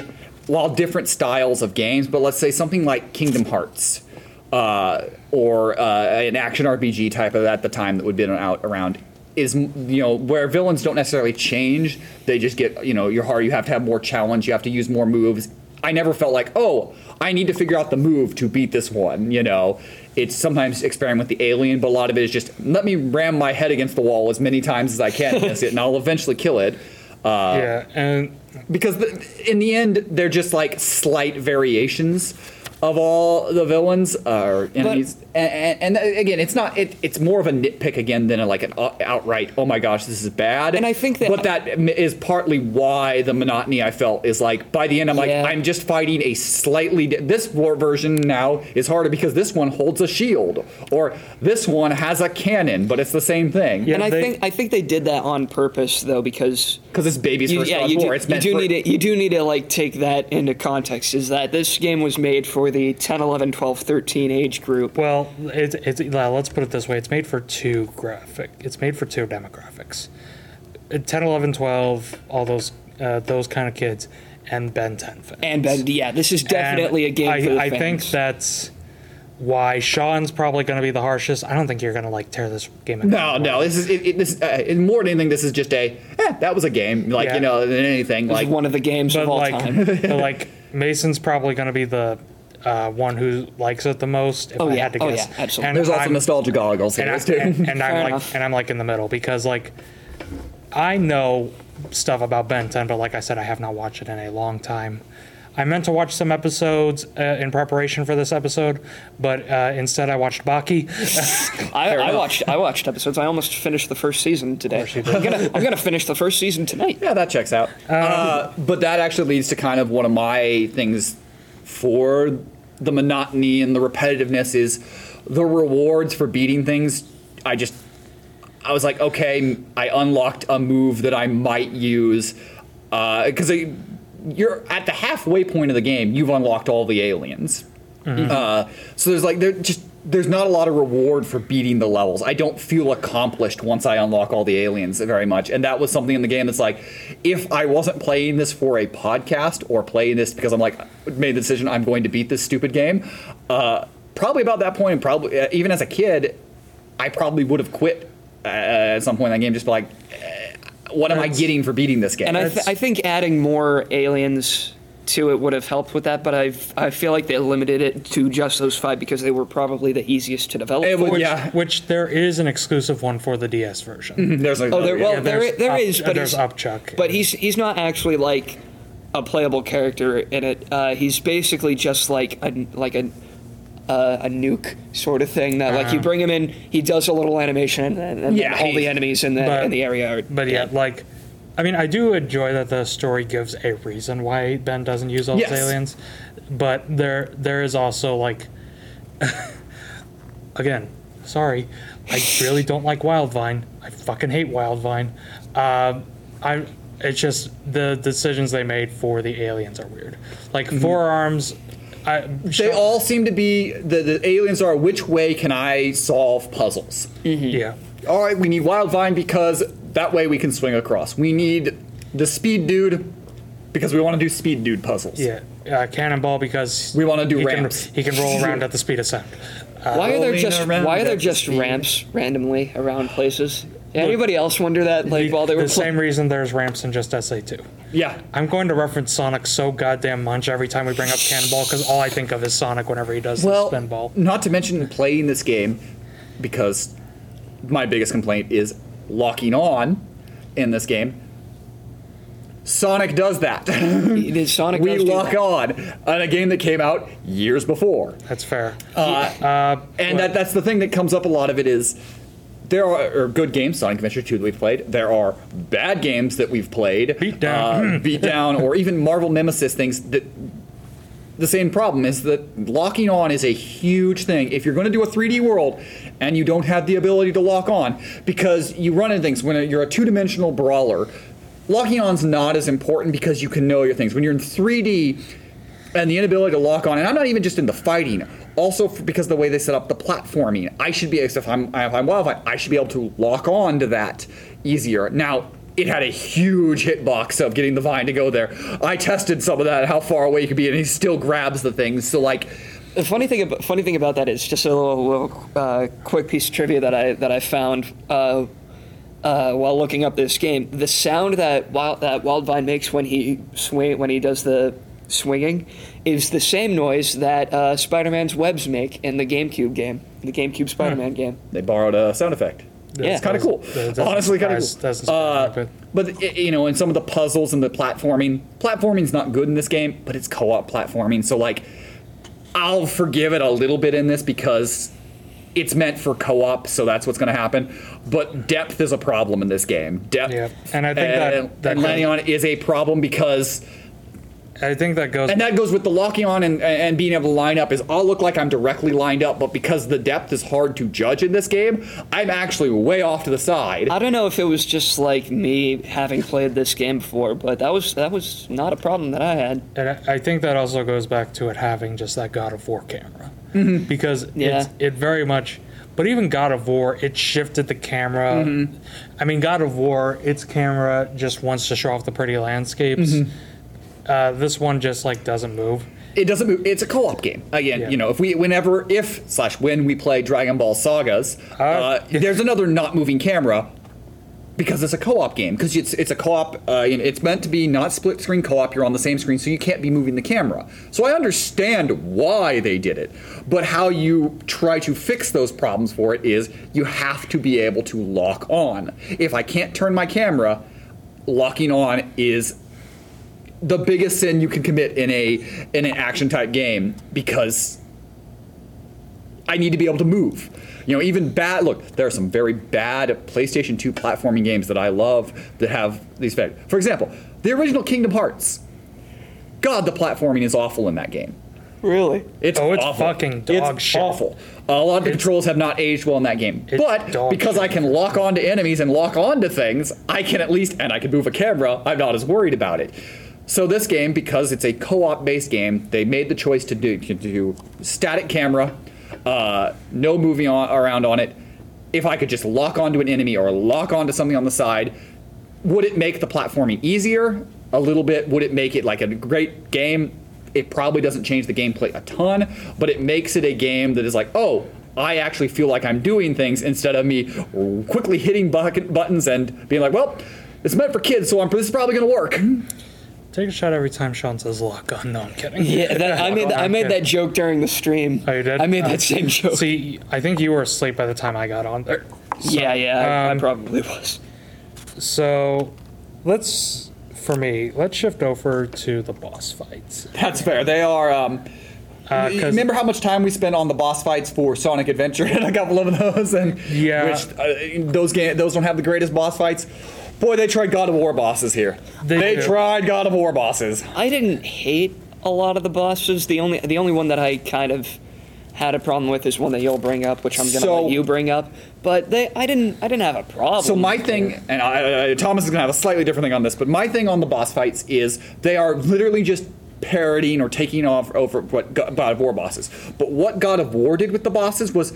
while different styles of games but let's say something like Kingdom Hearts uh, or uh, an action RPG type of at the time that would be out around is you know where villains don't necessarily change they just get you know you're hard you have to have more challenge you have to use more moves. I never felt like oh i need to figure out the move to beat this one you know? It's sometimes experiment with the alien but a lot of it is just let me ram my head against the wall as many times as i can against it and i'll eventually kill it uh, yeah, and because the, in the end they're just like slight variations of all the villains uh, or enemies and, and, and again it's not it, it's more of a nitpick again than a, like an outright oh my gosh this is bad And I think that- but that is partly why the monotony i felt is like by the end i'm like i'm just fighting a slightly di- this war version now is harder because this one holds a shield or this one has a cannon but it's the same thing Yeah. and I they- think I think they did that on purpose though because because it's baby's you, first yeah, God of you do, war it's you do for, need to you do need to like take that into context. Is that this game was made for the 10, 11, 12, 13 age group? well, it's it's well, let's put it this way: it's made for two graphic. It's made for two demographics: Uh, 10, 11, 12, all those uh, those kind of kids, and Ben 10 fans. And Ben, yeah, this is definitely a And game I, for the I fans. think that's why Shawn's probably going to be the harshest. I don't think you're going to like tear this game. No, apart. no. This is it, it, this. Uh, it- more than anything, this is just a. Eh, that was a game. Like Yeah. you know, than anything. It's Like one of the games but of all like, time. but like Mason's probably going to be the uh, one who likes it the most. If Oh, I yeah. had to Oh, yeah, absolutely. And there's also I'm- nostalgia goggles and, here I, too. and, and I'm Fair like, and I'm like in the middle because like, I know stuff about Ben 10, but like I said, I have not watched it in a long time. I meant to watch some episodes uh, in preparation for this episode, but uh, instead I watched Baki. I, I watched I watched episodes. I almost finished the first season today. I'm gonna I'm gonna finish the first season tonight. yeah, that checks out. uh, but that actually leads to kind of one of my things for the monotony and the repetitiveness is the rewards for beating things. I just I was like, okay, I unlocked a move that I might use because you're at the halfway point of the game. You've unlocked all the aliens, uh, so there's like they're just there's not a lot of reward for beating the levels. I don't feel accomplished once I unlock all the aliens very much, and that was something in the game that's like, if I wasn't playing this for a podcast or playing this because I'm like made the decision I'm going to beat this stupid game. Uh, probably about that point, probably uh, even as a kid, I probably would have quit uh, at some point in that game. Just be like, eh, what am I getting for beating this game? And I, th- I think adding more aliens to it would have helped with that, but I I feel like they limited it to just those five because they were probably the easiest to develop. It would- for. yeah. Which there is an exclusive one for the DS version. There's like, Oh, there, well, Yeah, there, there's there Up- is, but there's Upchuck. but he's he's not actually like a playable character in it. Uh, he's basically just like a like a uh, a nuke sort of thing that like you Uh-huh. bring him in, he does a little animation, and, and then Yeah, all he- the enemies in the but- in the area are. But yeah, like, I mean, I do enjoy that the story gives a reason why Ben doesn't use all Yes. those aliens, but there there is also like, again, sorry, I really don't like Wildvine. I fucking hate Wildvine. Um I it's just the decisions they made for the aliens are weird. Like Four Arms, I, they all seem to be the, the aliens are which way can I solve puzzles? yeah. All right, we need Wildvine because that way we can swing across. We need the Speed Dude because we want to do Speed Dude puzzles. Yeah, uh, Cannonball because We wanna do he ramps. Can, he can roll around at the speed of sound. Why are there rolling just around why are there the just speed. ramps randomly around places? Anybody else wonder that? Like the while they were the playing. same reason there's ramps in just SA2. Yeah. I'm going to reference Sonic so goddamn much every time we bring up Cannonball because all I think of is Sonic whenever he does Well, the spinball. not to mention playing this game because my biggest complaint is locking on in this game. Sonic does that. It is Sonic. we does lock that. on on a game that came out years before. That's fair. Uh, and that, that's the thing that comes up a lot of it is there are, are good games, Sonic Adventure 2 that we've played. There are bad games that we've played. Beat down. Uh, beat down, or even Marvel Nemesis things that the same problem is that locking on is a huge thing. If you're going to do a 3D world and you don't have the ability to lock on, because you run into things when you're a two dimensional brawler, locking on's not as important because you can know your things. When you're in 3D and the inability to lock on, and I'm not even just in the fighting, also because the way they set up the platforming, I should be, if I'm, if I'm Wildvine, I should be able to lock on to that easier. Now, it had a huge hitbox of getting the vine to go there. I tested some of that, how far away you could be, and he still grabs the things. So, like, The funny thing, about, funny thing about that is just a little, little uh, quick piece of trivia that I that I found uh, uh, while looking up this game. The sound that Wild, that Wildvine makes when he swing when he does the swinging is the same noise that uh, Spider-Man's webs make in the GameCube game, the GameCube Spider-Man game. they borrowed a sound effect. Yeah. it's kind of cool. That Honestly, kind of cool. doesn't surprise me, Uh, but i- you know, in some of the puzzles and the platforming, platforming's not good in this game, but it's co-op platforming. So like, I'll forgive it a little bit in this because it's meant for co-op, so that's what's going to happen. But depth is a problem in this game. Depth, Yeah, and I think that- and, that and landing on it is a problem because I think that goes. and that goes with the locking on and, and being able to line up is I'll look like I'm directly lined up, but because the depth is hard to judge in this game, I'm actually way off to the side. I don't know if it was just like me having played this game before, but that was that was not a problem that I had. And I I think that also goes back to it having just that God of War camera. Mm-hmm. Because Yeah. it's, it very much, but even God of War, it shifted the camera. Mm-hmm. I mean, God of War, its camera just wants to show off the pretty landscapes. Mm-hmm. Uh, this one just like doesn't move. It doesn't move. It's a co-op game. Again, Yeah. you know, if we, whenever, if slash when we play Dragon Ball Sagas, uh, Uh, there's another not moving camera because it's a co-op game. Because it's it's a co-op. Uh, you know, it's meant to be not split screen co-op. You're on the same screen, so you can't be moving the camera. So I understand why they did it, but how you try to fix those problems for it is you have to be able to lock on. If I can't turn my camera, locking on is the biggest sin you can commit in a in an action type game because I need to be able to move. You know, even bad. Look, there are some very bad PlayStation 2 platforming games that I love that have these. fa- For example, the original Kingdom Hearts. God, the platforming is awful in that game. Really? It's Oh, it's awful. fucking dog it's shit. awful. A lot of the controls have not aged well in that game. But dog because I can lock onto enemies and lock onto things, I can at least and I can move a camera. I'm not as worried about it. So this game, because it's a co-op based game, they made the choice to do to do static camera, uh, no moving on, around on it. If I could just lock onto an enemy or lock onto something on the side, would it make the platforming easier? A little bit. Would it make it like a great game? It probably doesn't change the gameplay a ton but it makes it a game that is like oh i actually feel like i'm doing things instead of me quickly hitting buttons and being like well it's meant for kids so I'm, this is probably going to work Take a shot every time Shawn says lock on. No, I'm kidding. Yeah, that, I made I made that joke during the stream. Oh, you did? I made that same joke. See, I think you were asleep by the time I got on there. yeah, yeah, I, I um, probably was. So, let's, for me, let's shift over to the boss fights. that's fair they are um, Uh, remember how much time we spent on the boss fights for Sonic Adventure and a couple of those, and Yeah. which uh, those game those don't have the greatest boss fights. Boy, they tried God of War bosses here. They They, do. tried God of War bosses. I didn't hate a lot of the bosses. The only the only one that I kind of had a problem with is one that you'll bring up, which I'm gonna So- let you bring up. But they, I didn't, I didn't have a problem. So my thing, and I, I, Thomas is gonna have a slightly different thing on this, but my thing on the boss fights is they are literally just parodying or taking off over what God of War bosses. But what God of War did with the bosses was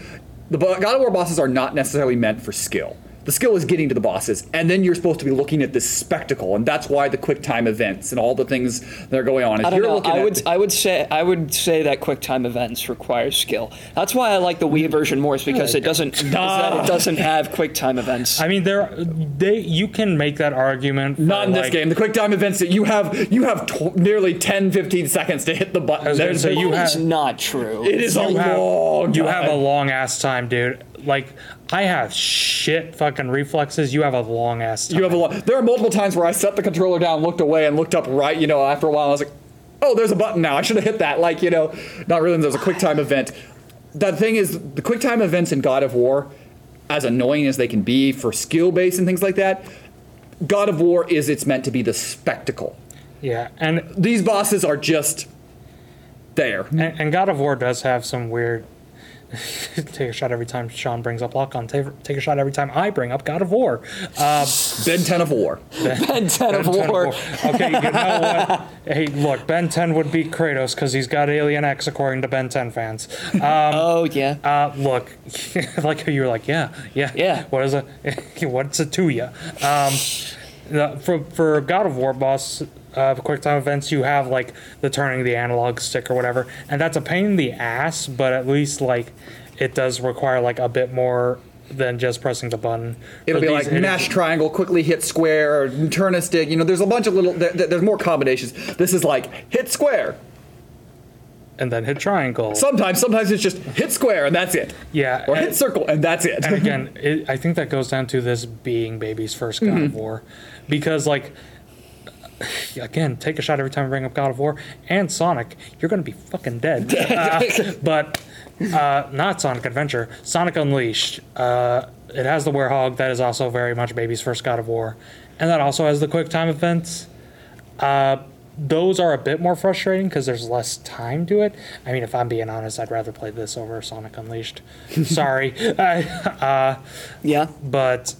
the God of War bosses are not necessarily meant for skill. The skill is getting to the bosses, and then you're supposed to be looking at this spectacle, and that's why the quick time events and all the things that are going on. Is I don't you're know. looking I at would I would say I would say that QuickTime events require skill. That's why I like the Wii version more, is because it doesn't is that it doesn't have QuickTime events. I mean, there they you can make that argument. Not in this game. The quick time events that you have, you have tw- nearly 10, 15 seconds to hit the button. was There's- say, you It's have- not true. it is a have, long you time. have a long ass time, dude. Like I have shit fucking reflexes. You have a long ass time. You have a lot. There are multiple times where I set the controller down, looked away, and looked up right. You know, after a while, I was like, "Oh, there's a button now. I should have hit that." Like, you know, not really. there's a quick time event. The thing is, the quick time events in God of War, as annoying as they can be for skill base and things like that, God of War is it's meant to be the spectacle. yeah, and These bosses are just there. And, and God of War does have some weird. take a shot every time Shawn brings up Lock on. Take, take a shot every time I bring up God of War. Uh, Ben 10 of War. Ben 10 of Ben 10 of War. War. Okay, you know what? hey, look, Ben 10 would beat Kratos because he's got Alien X, according to Ben 10 fans. Oh yeah. Uh, look, like how you were like, yeah, yeah, Yeah. What is it? What's it to you? Um, the, for for God of War boss, uh, QuickTime events, you have like the turning the analog stick or whatever, and that's a pain in the ass. But at least like it does require like a bit more than just pressing the button. It'll For be like mash triangle, quickly hit square, or turn a stick. You know, there's a bunch of little. There, there- there's more combinations. This is like hit square. and then hit triangle. Sometimes, sometimes it's just hit square and that's it. yeah, Or and- hit circle and that's it. and again, it, I think that goes down to this being baby's first God of War, because like, again, take a shot every time I bring up God of War and Sonic, you're gonna be fucking dead. Uh, but uh, not Sonic Adventure, Sonic Unleashed. Uh, it has the Werehog that is also very much baby's first God of War, and that also has the quick time events. Uh, those are a bit more frustrating because there's less time to it. I mean, if I'm being honest, I'd rather play this over Sonic Unleashed. Sorry, uh, Yeah. but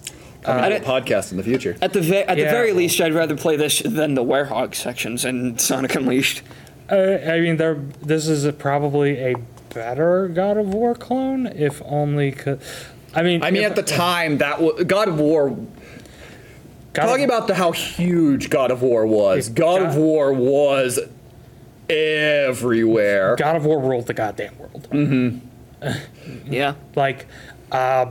I do a podcast in the future. At the ve- at the Yeah. very least, I'd rather play this than the Werehog sections in Sonic Unleashed. uh, I mean, there. This is a, probably a better God of War clone, if only. Co- I mean, I mean, if- at the time, that was God of War. God of- Talking about the how huge God of War was. Yeah, God of God- War was everywhere. God of War ruled the goddamn world. Yeah. Like, uh,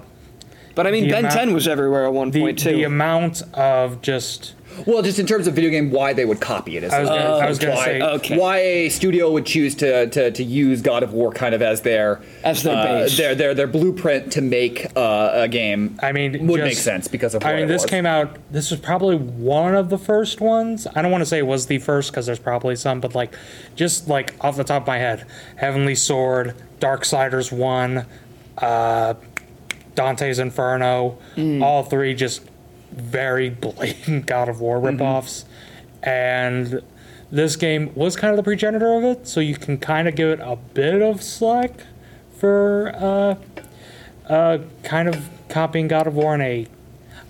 But I mean, The Ben amount- 10 was everywhere at one the point too. the amount of just Well, just in terms of video game, why they would copy it is I was gonna, I was gonna why, say okay. why a studio would choose to, to, to use God of War kind of as their As their uh, base. their, their their blueprint to make uh, a game. I mean, would just- make sense because of. I mean, it this was. came out. This was probably one of the first ones. I don't want to say it was the first because there's probably some, but like, just like off the top of my head, Heavenly Sword, Darksiders One, uh, Dante's Inferno, all three just very blatant God of War ripoffs, and this game was kind of the progenitor of it, so you can kind of give it a bit of slack for uh, uh, kind of copying God of War in a.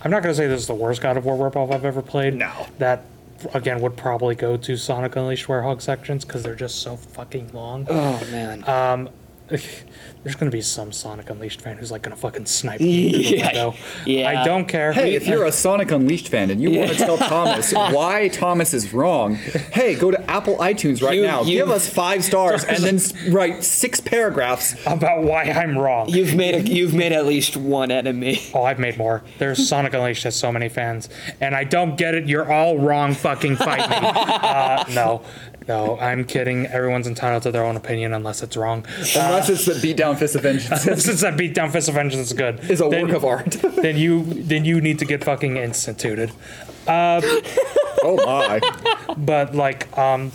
I'm not going to say this is the worst God of War ripoff I've ever played. No. That, again, would probably go to Sonic Unleashed Werehog sections because they're just so fucking long. oh man. Um, there's going to be some Sonic Unleashed fan who's like going to fucking snipe me through the Yeah. window. Yeah. I don't care. Hey, if you're a Sonic Unleashed fan and you want to tell Thomas why Thomas is wrong, hey, go to Apple iTunes right You- now. you- Give us five stars and then s- write six paragraphs. about why I'm wrong. You've made a, you've made at least one enemy. Oh, I've made more. There's Sonic Unleashed has so many fans, and I don't get it. You're all wrong. Fucking fight me. uh, no, no, I'm kidding. Everyone's entitled to their own opinion unless it's wrong. Unless it's the beatdown fist of vengeance Since that beatdown fist of vengeance is good, is a then, work of art. then you then you need to get fucking instituted. oh my. But like, um,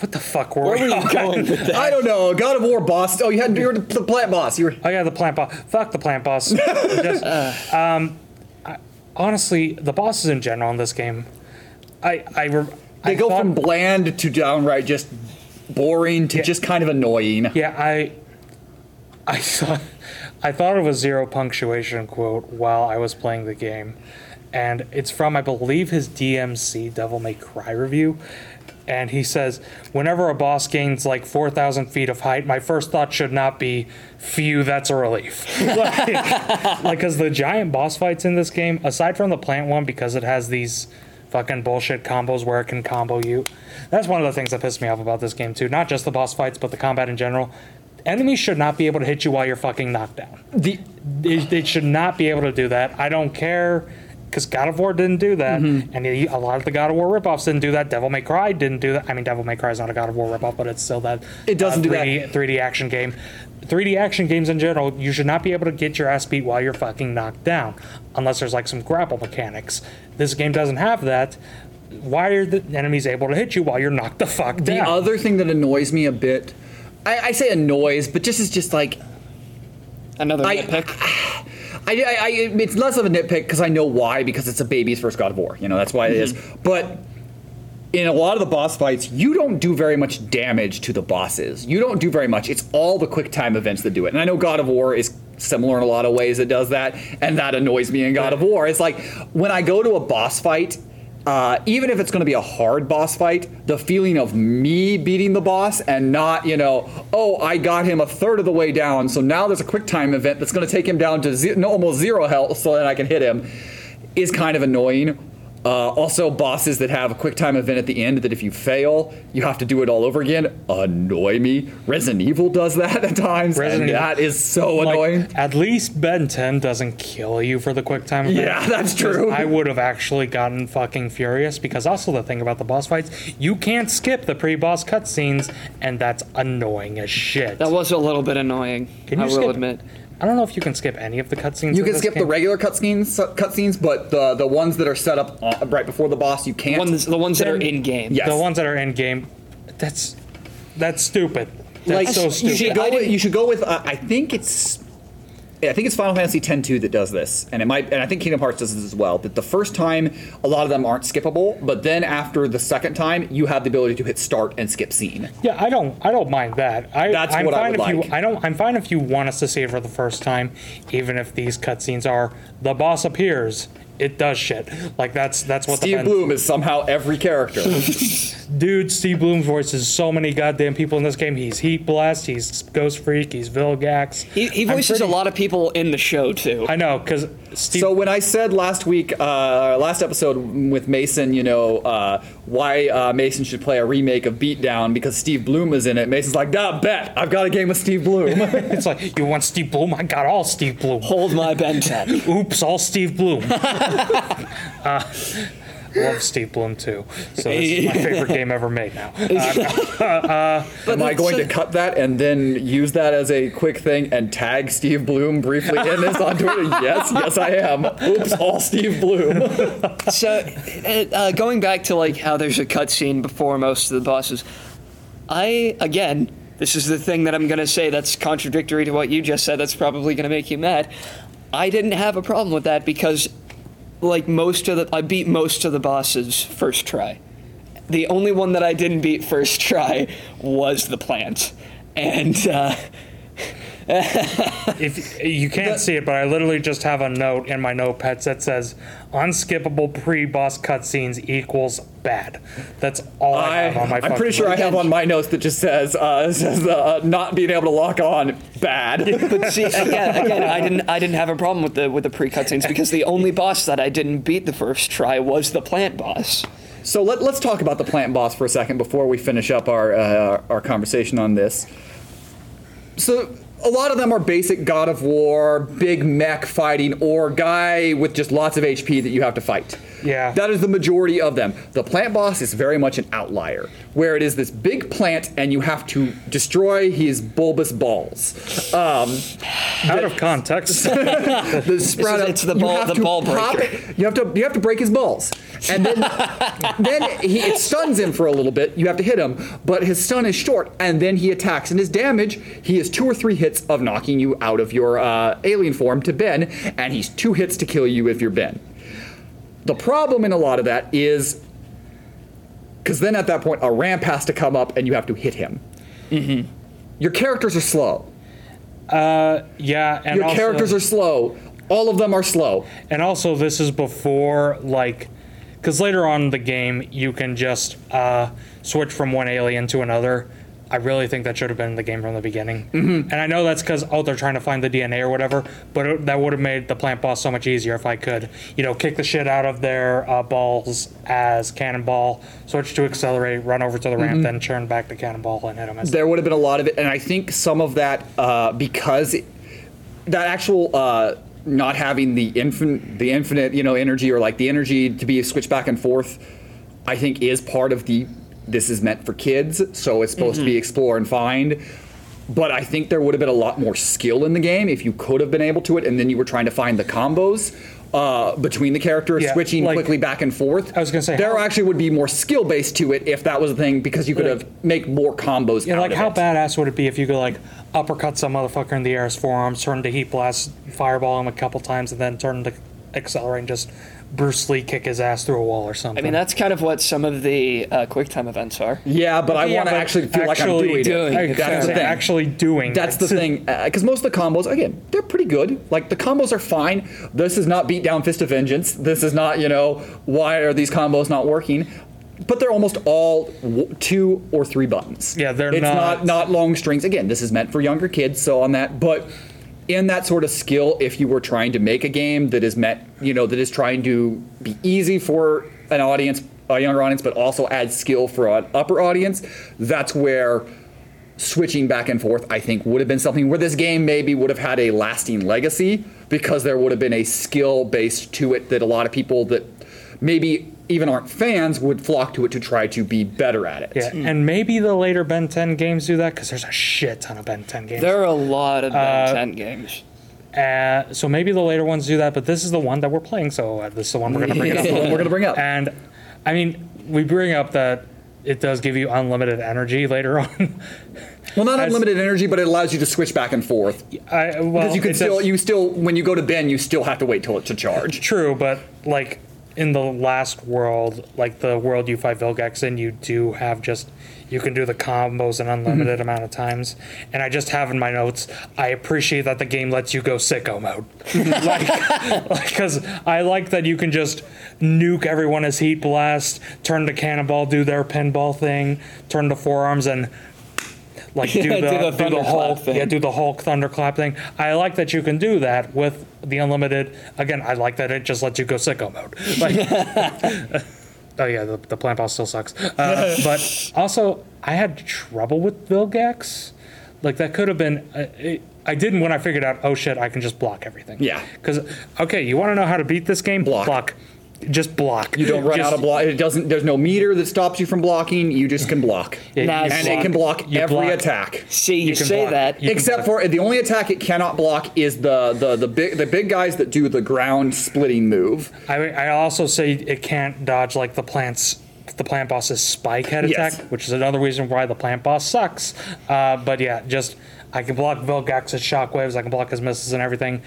what the fuck were Where we were you going with that? I don't know. God of War boss. Oh, you had you were the plant boss. You were Oh yeah, the plant boss. Fuck the plant boss. Just, um, I, honestly, the bosses in general in this game, I I, re- they I go thought- from bland to downright just boring to just kind of annoying. Yeah, I I thought I thought of a zero punctuation quote while I was playing the game. And it's from I believe his DMC Devil May Cry review. and he says, "Whenever a boss gains like four thousand feet of height, my first thought should not be, phew, that's a relief." like, because the giant boss fights in this game, aside from the plant one, because it has these fucking bullshit combos where it can combo you. That's one of the things that pissed me off about this game too. Not just the boss fights, but the combat in general. Enemies should not be able to hit you while you're fucking knocked down. The They, they should not be able to do that. I don't care because God of War didn't do that, Mm-hmm. and a lot of the God of War ripoffs didn't do that. Devil May Cry didn't do that. I mean, Devil May Cry is not a God of War ripoff, but it's still that. It doesn't do that. 3D, 3D action game. 3D action games in general, you should not be able to get your ass beat while you're fucking knocked down, unless there's like some grapple mechanics. This game doesn't have that. Why are the enemies able to hit you while you're knocked the fuck down? the other thing that annoys me a bit, I, I say annoys, but just is just like Another I- nitpick. I, I, I it's less of a nitpick because I know why because it's a baby's first God of War. You know that's why it is. Mm-hmm. But in a lot of the boss fights, you don't do very much damage to the bosses. You don't do very much. It's all the quick time events that do it. And I know God of War is similar in a lot of ways. It does that, and that annoys me in God of War. It's like when I go to a boss fight. Uh, even if it's going to be a hard boss fight, the feeling of me beating the boss and not, you know, oh, I got him a third of the way down, so now there's a quick time event that's going to take him down to ze- almost zero health so that I can hit him, is kind of annoying. Uh, also, bosses that have a quick time event at the end that if you fail, you have to do it all over again annoy me. Resident Evil does that at times, Resident and Evil- that is so Like, annoying. At least Ben 10 doesn't kill you for the quick time event. Yeah, that's true. I would have actually gotten fucking furious because also the thing about the boss fights, you can't skip the pre-boss cutscenes, and that's annoying as shit. That was a little bit annoying. Can you I will skip- admit. I don't know if you can skip any of the cutscenes. You can this skip the regular cutscenes, cutscenes, but the the ones that are set up uh, right before the boss, you can't. Ones, the ones that are in game. Yeah. the ones that are in game. That's that's stupid. That's like so you stupid. should go. With, you should go with. Uh, I think it's. I think it's Final Fantasy X-2 that does this, and it might, and I think Kingdom Hearts does this as well. That the first time, a lot of them aren't skippable, but then after the second time, you have the ability to hit start and skip scene. Yeah, I don't. I don't mind that. I, That's I'm what I fine would if like. you. I don't. I'm fine if you want us to see it for the first time, even if these cutscenes are the boss appears. It does shit. Like that's that's what Steve the Blum is somehow every character. dude. Steve Blum voices so many goddamn people in this game. He's Heat Blast. He's Ghost Freak. He's Vilgax. He, he voices pretty- a lot of people in the show too. I know because Steve. So when I said last week, uh, last episode with Mason, you know, uh, why uh, Mason should play a remake of Beatdown because Steve Blum is in it. Mason's like, "Nah, bet I've got a game with Steve Blum." it's like you want Steve Blum. I got all Steve Blum. Hold my Ben 10. Oops, all Steve Blum. uh, love Steve Blum too. So this is my favorite game ever made now. Uh, Am I going to cut that and then use that as a quick thing and tag Steve Blum briefly in this on Twitter? yes, yes, I am. Oops, all Steve Blum. so, uh, uh, going back to like how there's a cutscene before most of the bosses, I again, this is the thing that I'm gonna say that's contradictory to what you just said. That's probably gonna make you mad. I didn't have a problem with that because, like most of the, I beat most of the bosses first try. The only one that I didn't beat first try was the plant, and. Uh, if you can't see it, but I literally just have a note in my notepads that says "unskippable pre-boss cutscenes equals bad." That's all I, I, have on my. I'm pretty sure I have on my notes that just says, uh, says uh, not being able to lock on bad. But see, again, again, I didn't, I didn't have a problem with the with the pre cutscenes because the only boss that I didn't beat the first try was the plant boss. So let, let's talk about the plant boss for a second before we finish up our uh, our conversation on this. So a lot of them are basic God of War, big mech fighting, or guy with just lots of HP that you have to fight. Yeah. That is the majority of them. The plant boss is very much an outlier, where it is this big plant and you have to destroy his bulbous balls. Um, out of context. the sprout it's the ball- the ball pop breaker. it- You have to you have to break his balls, and then then he it stuns him for a little bit. You have to hit him, but his stun is short, and then he attacks. And his damage, he has two or three hits of knocking you out of your uh, alien form to Ben, and he's two hits to kill you if you're Ben. The problem in a lot of that is because then at that point a ramp has to come up and you have to hit him. Mm-hmm. Your characters are slow. yeah, and Your also, characters are slow. All of them are slow. and also this is before like because later on in the game you can just uh, switch from one alien to another. I really think that should have been in the game from the beginning. Mm-hmm. And I know that's because oh they're trying to find the DNA or whatever, but it, that would have made the plant boss so much easier if I could you know kick the shit out of their uh, balls as cannonball, switch to XLR8, run over to the ramp, then turn back to cannonball and hit them as there would have been a lot of it, and I think some of that uh, because it- that actual uh, not having the infinite, the infinite, you know, energy or like the energy to be switched back and forth, I think is part of the. This is meant for kids, so it's supposed to be explore and find. But I think there would have been a lot more skill in the game if you could have been able to it, and then you were trying to find the combos uh, between the characters, Yeah, switching like- quickly back and forth. I was gonna say, there how- actually would be more skill based to it if that was a thing because you could Like- have make more combos. Yeah, like how it. badass would it be if you could like uppercut some motherfucker in the air's Four Arms, turn to heat blast, fireball him a couple times, and then turn to XLR8 and just Bruce Lee kick his ass through a wall or something. I mean, that's kind of what some of the uh, QuickTime events are. Yeah, but I Yeah, want to but actually feel like I'm actually doing, doing it. it. That's the Fair thing. actually doing. That's the thing, because most of the combos, again, they're pretty good. Like the combos are fine. This is not beat down fist of vengeance. This is not, you know, why are these combos not working? But they're almost all w- two or three buttons. Yeah, they're it's not- not not long strings. Again, this is meant for younger kids, so on that. But in that sort of skill, if you were trying to make a game that is meant, you know, that is trying to be easy for an audience, a younger audience, but also add skill for an upper audience, that's where switching back and forth, I think, would have been something where this game maybe would have had a lasting legacy because there would have been a skill based to it that a lot of people that maybe even aren't fans would flock to it to try to be better at it. Yeah, and maybe the later Ben 10 games do that because there's a shit ton of Ben 10 games. There are a lot of Ben Uh, 10 games. Uh, so maybe the later ones do that, but this is the one that we're playing, so uh, this is the one we're going to bring up. we're gonna bring up. And I mean, we bring up that it does give you unlimited energy later on. Well, not As- unlimited energy, but it allows you to switch back and forth. I, well, Because you can still, does- you still, when you go to Ben, you still have to wait till it to charge. True, but like in the last world, like the world you fight Vilgax in, you do have just you can do the combos an unlimited mm-hmm. amount of times. And I just have in my notes, I appreciate that the game lets you go sicko mode, like because I like that you can just nuke everyone as heat blast, turn to cannonball, do their pinball thing, turn to Four Arms and. Like do the, Do the do the Hulk, thing. yeah, do the Hulk thunderclap thing. I like that you can do that with the unlimited. Again, I like that it just lets you go sicko mode. Like, oh yeah, the, the plant boss still sucks. Uh, but also, I had trouble with Vilgax. Like that could have been. Uh, it, I didn't when I figured out. Oh shit, I can just block everything. Yeah. Because okay, you want to know how to beat this game? Block. Block. Just block. You don't run Just- out of block. It doesn't. There's no meter that stops you from blocking. You just can block, Yeah, Nah, you and it can block every block. attack. See, you, can say block. that. You Except for the only attack it cannot block is the the the big the big guys that do the ground splitting move. I, I also say it can't dodge like the plants the plant boss's spike head Yes. attack, which is another reason why the plant boss sucks. Uh, but yeah, just I can block Vilgax's shockwaves, I can block his missiles and everything.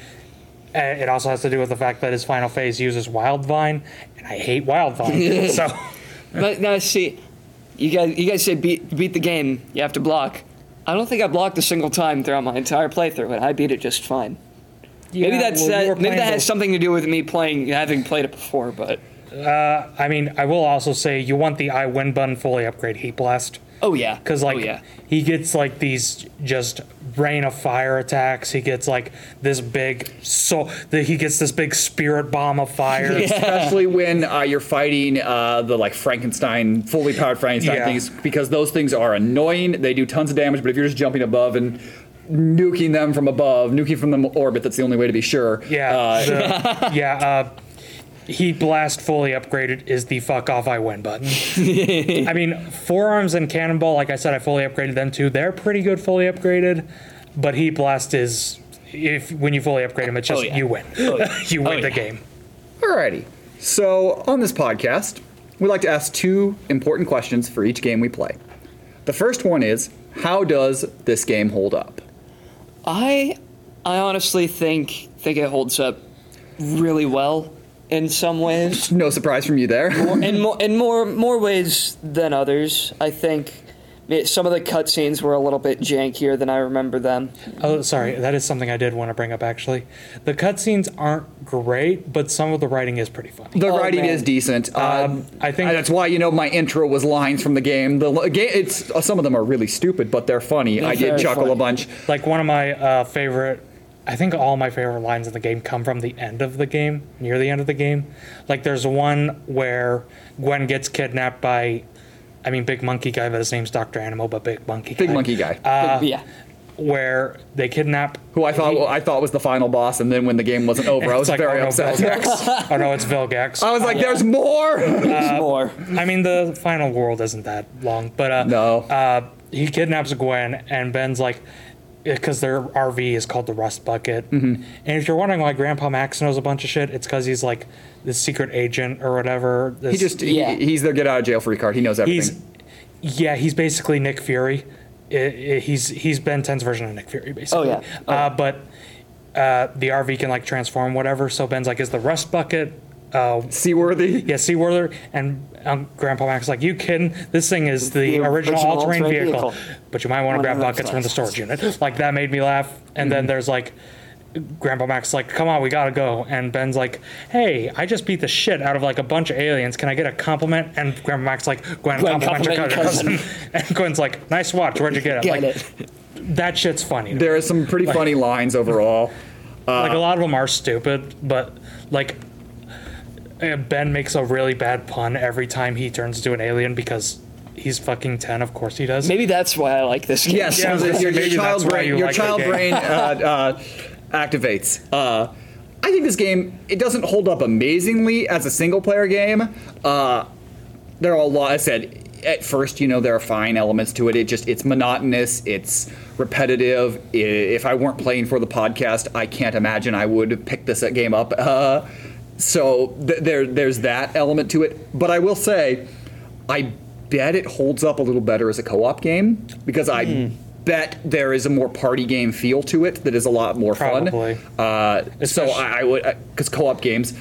Uh, It also has to do with the fact that his final phase uses Wild Vine, and I hate Wild Vine. so But now, see, you guys, you guys say beat, beat the game, you have to block. I don't think I blocked a single time throughout my entire playthrough, and I beat it just fine. maybe that's well, you that, maybe that has something to do with me playing, having played it before. But I mean, I will also say you want the I win button fully upgrade Heat Blast. Oh yeah, Because like oh, yeah, he gets like these just rain of fire attacks. He gets like this big so that he gets this big spirit bomb of fire. Especially when uh, you're fighting uh, the like Frankenstein, fully powered Frankenstein Yeah. things, because those things are annoying. They do tons of damage, but if you're just jumping above and nuking them from above, nuking from the orbit, that's the only way to be sure. Yeah, Uh, the- yeah. Heat Blast fully upgraded is the fuck off I win button. I mean, Four Arms and cannonball, like I said, I fully upgraded them too. They're pretty good fully upgraded, but Heat Blast is if when you fully upgrade them, it's oh, just Oh, yeah. you win. Oh, yeah. you win Oh, the yeah. game. Alrighty. So on this podcast, we like to ask two important questions for each game we play. The first one is, how does this game hold up? I, I honestly think think it holds up really well in some ways. No surprise from you there. in more in more more ways than others. I think it- some of the cutscenes were a little bit jankier than I remember them. Oh, sorry. That is something I did want to bring up. Actually, the cutscenes aren't great, but some of the writing is pretty funny. The Oh, writing man. is decent. Um, I think- that's why you know my intro was lines from the game. The l- ga- it's some of them are really stupid, but they're funny. They're I did very chuckle funny. a bunch. Like one of my uh, favorite. I think all my favorite lines in the game come from the end of the game, near the end of the game. Like there's one where Gwen gets kidnapped by, I mean, Big Monkey Guy, but his name's Doctor Animo, but Big Monkey Big Guy. monkey guy, Uh, yeah. Where they kidnap. who I thought he- I thought was the final boss, and then when the game wasn't over, I was like, very oh, upset. Vilgax. oh no, it's Vilgax. I was like, "There's more." There's more. I mean, the final world isn't that long, but uh, No. Uh, he kidnaps Gwen, and Ben's like, because their RV is called the Rust Bucket. Mm-hmm. And if you're wondering why Grandpa Max knows a bunch of shit, it's because he's like the secret agent or whatever. he This- just Yeah. he, he's their get out of jail free card. He knows everything. he's yeah, he's basically Nick Fury. I- I- he's he's Ben 10's version of Nick Fury, basically. Oh, yeah. Oh, uh, but uh, the RV can like transform whatever. So Ben's like, is the Rust Bucket uh, Seaworthy. Yeah, seaworthy. and um, Grandpa Max is like, you kidding? This thing is the, The original, original all-terrain all-terrain vehicle. vehicle. but you might want to grab buckets from the storage unit. Like that made me laugh. And then there's like, Grandpa Max is like, come on, we gotta go. And Ben's like, hey, I just beat the shit out of like a bunch of aliens. Can I get a compliment? And Grandpa Max is like, Gwen, Gwen, compliment your compliment your cousin. and Gwen's like, nice watch. Where'd you get it? Get like, it. That shit's funny. me. There are some pretty funny lines overall. like a lot of them are stupid, but like uh, Ben makes a really bad pun every time he turns into an alien because he's fucking ten. Of course he does. Maybe that's why I like this game. Yes, Yeah, so your, your maybe child that's why brain, you your like the child game. brain uh, uh, activates. Uh, I think this game it doesn't hold up amazingly as a single player game. Uh, there are a lot. I said at first, you know, there are fine elements to it. It just it's monotonous. It's repetitive. I- If I weren't playing for the podcast, I can't imagine I would pick this game up. Uh, so th- there, there's that element to it. But I will say, I bet it holds up a little better as a co-op game because I bet there is a more party game feel to it that is a lot more Probably. fun. Uh, so I, I would because co-op games.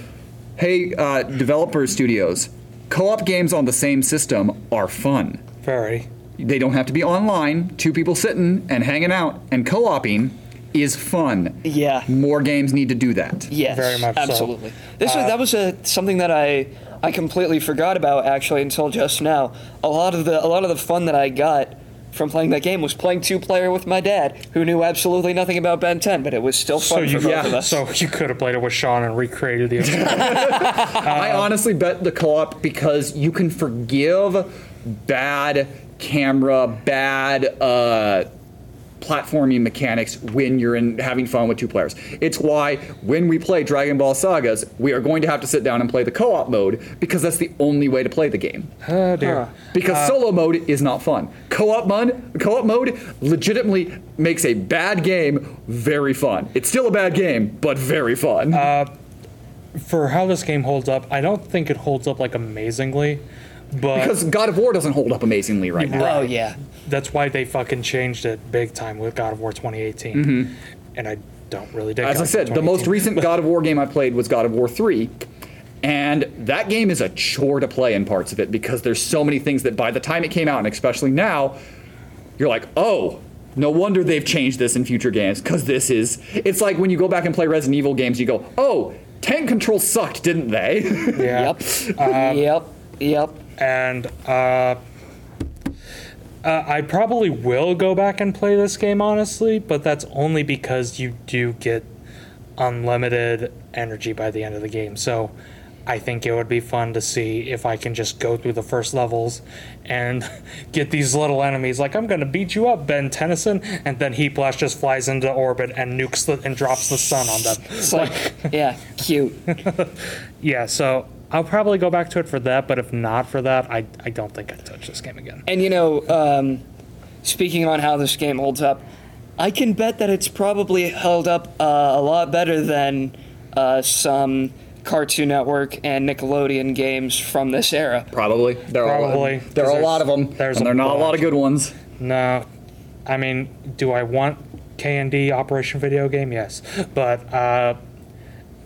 Hey, uh, developer studios, co-op games on the same system are fun. Very. They don't have to be online. Two people sitting and hanging out and co-oping is fun. Yeah. More games need to do that. Yes, Very much so. absolutely. This Uh, was, that was a, something that I I completely forgot about actually until just now. A lot of the a lot of the fun that I got from playing that game was playing two player with my dad, who knew absolutely nothing about Ben 10, but it was still fun So fun you for both yeah, of us. so you could have played it with Shawn and recreated the. experience. I honestly bet the co-op because you can forgive bad camera, bad uh, platforming mechanics when you're in having fun with two players. It's why when we play Dragon Ball Sagas, we are going to have to sit down and play the co-op mode because that's the only way to play the game. oh dear. Because uh, solo mode is not fun. Co-op mode, co-op mode legitimately makes a bad game very fun. It's still a bad game, but very fun. Uh, for how this game holds up, I don't think it holds up like amazingly, but because God of War doesn't hold up amazingly right now. oh yeah. that's why they fucking changed it big time with God of War 2018. And I don't really dig Mm-hmm. As God I said, the most recent God of War game I played was God of War 3. And that game is a chore to play in parts of it because there's so many things that by the time it came out, and especially now, you're like, oh, no wonder they've changed this in future games because this is. It's like when you go back and play Resident Evil games, you go, oh, tank control sucked, didn't they? Yeah. Yep. Uh, yep. Yep. And uh, uh, I probably will go back and play this game honestly, but that's only because you do get unlimited energy by the end of the game. So I think it would be fun to see if I can just go through the first levels and get these little enemies. Like I'm gonna beat you up, Ben Tennyson, and then Heat Blast just flies into orbit and nukes the, and drops the sun on them. It's like, yeah, cute. Yeah, so I'll probably go back to it for that, but if not for that, I, I don't think I'd touch this game again. And you know, um, speaking on how this game holds up, I can bet that it's probably held up uh, a lot better than uh, some Cartoon Network and Nickelodeon games from this era. Probably. There are, Probably, There are a 'cause lot of them. there's- there's and a there are not a lot of good ones. No, I mean, do I want KND Operation Video Game? Yes, but uh,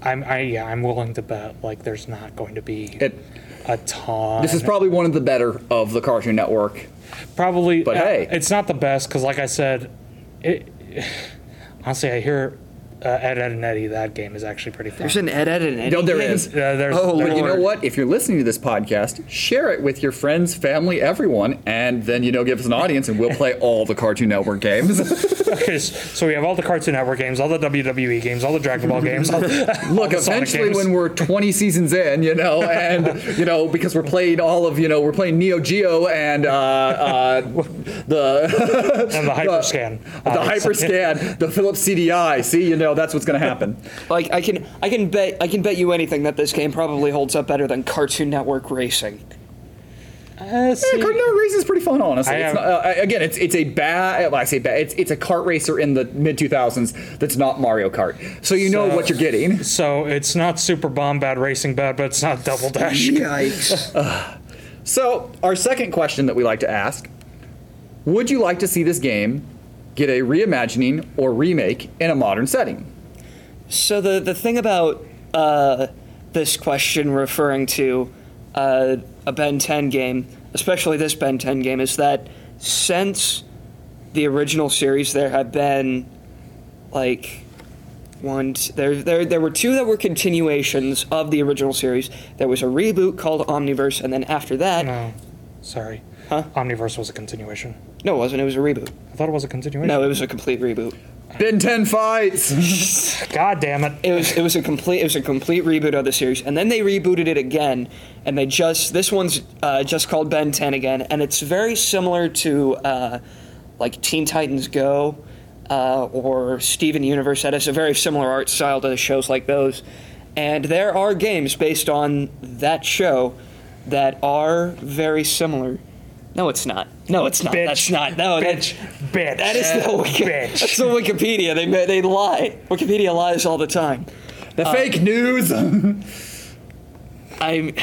I'm I yeah I'm willing to bet like there's not going to be. It, a ton. This is probably one of the better of the Cartoon Network. probably. But uh, hey. it's not the best because, like I said, it. Honestly, I hear uh, Ed, Edd n Eddy. That game is actually pretty fun. There's an Ed Edd n Eddy No, there game? is. Yeah, there's, Oh, there's- But you know what? If you're listening to this podcast, share it with your friends, family, everyone, and then you know give us an audience, and we'll play all the Cartoon Network games. Okay, so we have all the Cartoon Network games, all the WWE games, all the Dragon Ball games. all- all Look, the Sonic eventually, games. when we're 20 seasons in, you know, and you know, because we're playing all of, you know, we're playing Neo Geo and uh, uh, the and the Hyperscan. the obviously. Hyperscan, the Philips CDI. See, you know, that's what's going to happen. Like I can I can bet I can bet you anything that this game probably holds up better than Cartoon Network Racing. Uh, Yeah, see, Cartoon Network Racing is pretty fun, honestly. I It's not, uh, again, it's it's a bad. Well, I say bad. It's it's a kart racer in the mid 2000s that's not Mario Kart, so you know what you're getting. so it's not Super Bombad Racing Bad, but it's not Double Dash. Yikes! So, our second question that we like to ask Would you like to see this game get a reimagining or remake in a modern setting? so the the thing about uh, this question referring to uh, a Ben 10 game, especially this Ben 10 game, is that since the original series, there have been like one. t- There, there, there were two that were continuations of the original series. There was a reboot called Omniverse, and then after that, No, sorry. Huh? Omniverse was a continuation. No, it wasn't. It was a reboot. I thought it was a continuation. No, it was a complete reboot. Ben 10 fights! God damn it. It was it was a complete it was a complete reboot of the series, and then they rebooted it again, and they just this one's uh, just called Ben 10 again, and it's very similar to uh, like Teen Titans Go uh, or Steven Universe. That has a very similar art style to shows like those, and there are games based on that show that are very similar. No, it's not. No, it's not. Bitch. That's not. No, that- Bitch. Bitch. that is the Wiki- Bitch. That's the Wikipedia. They they lie. Wikipedia lies all the time. The fake news! I'm.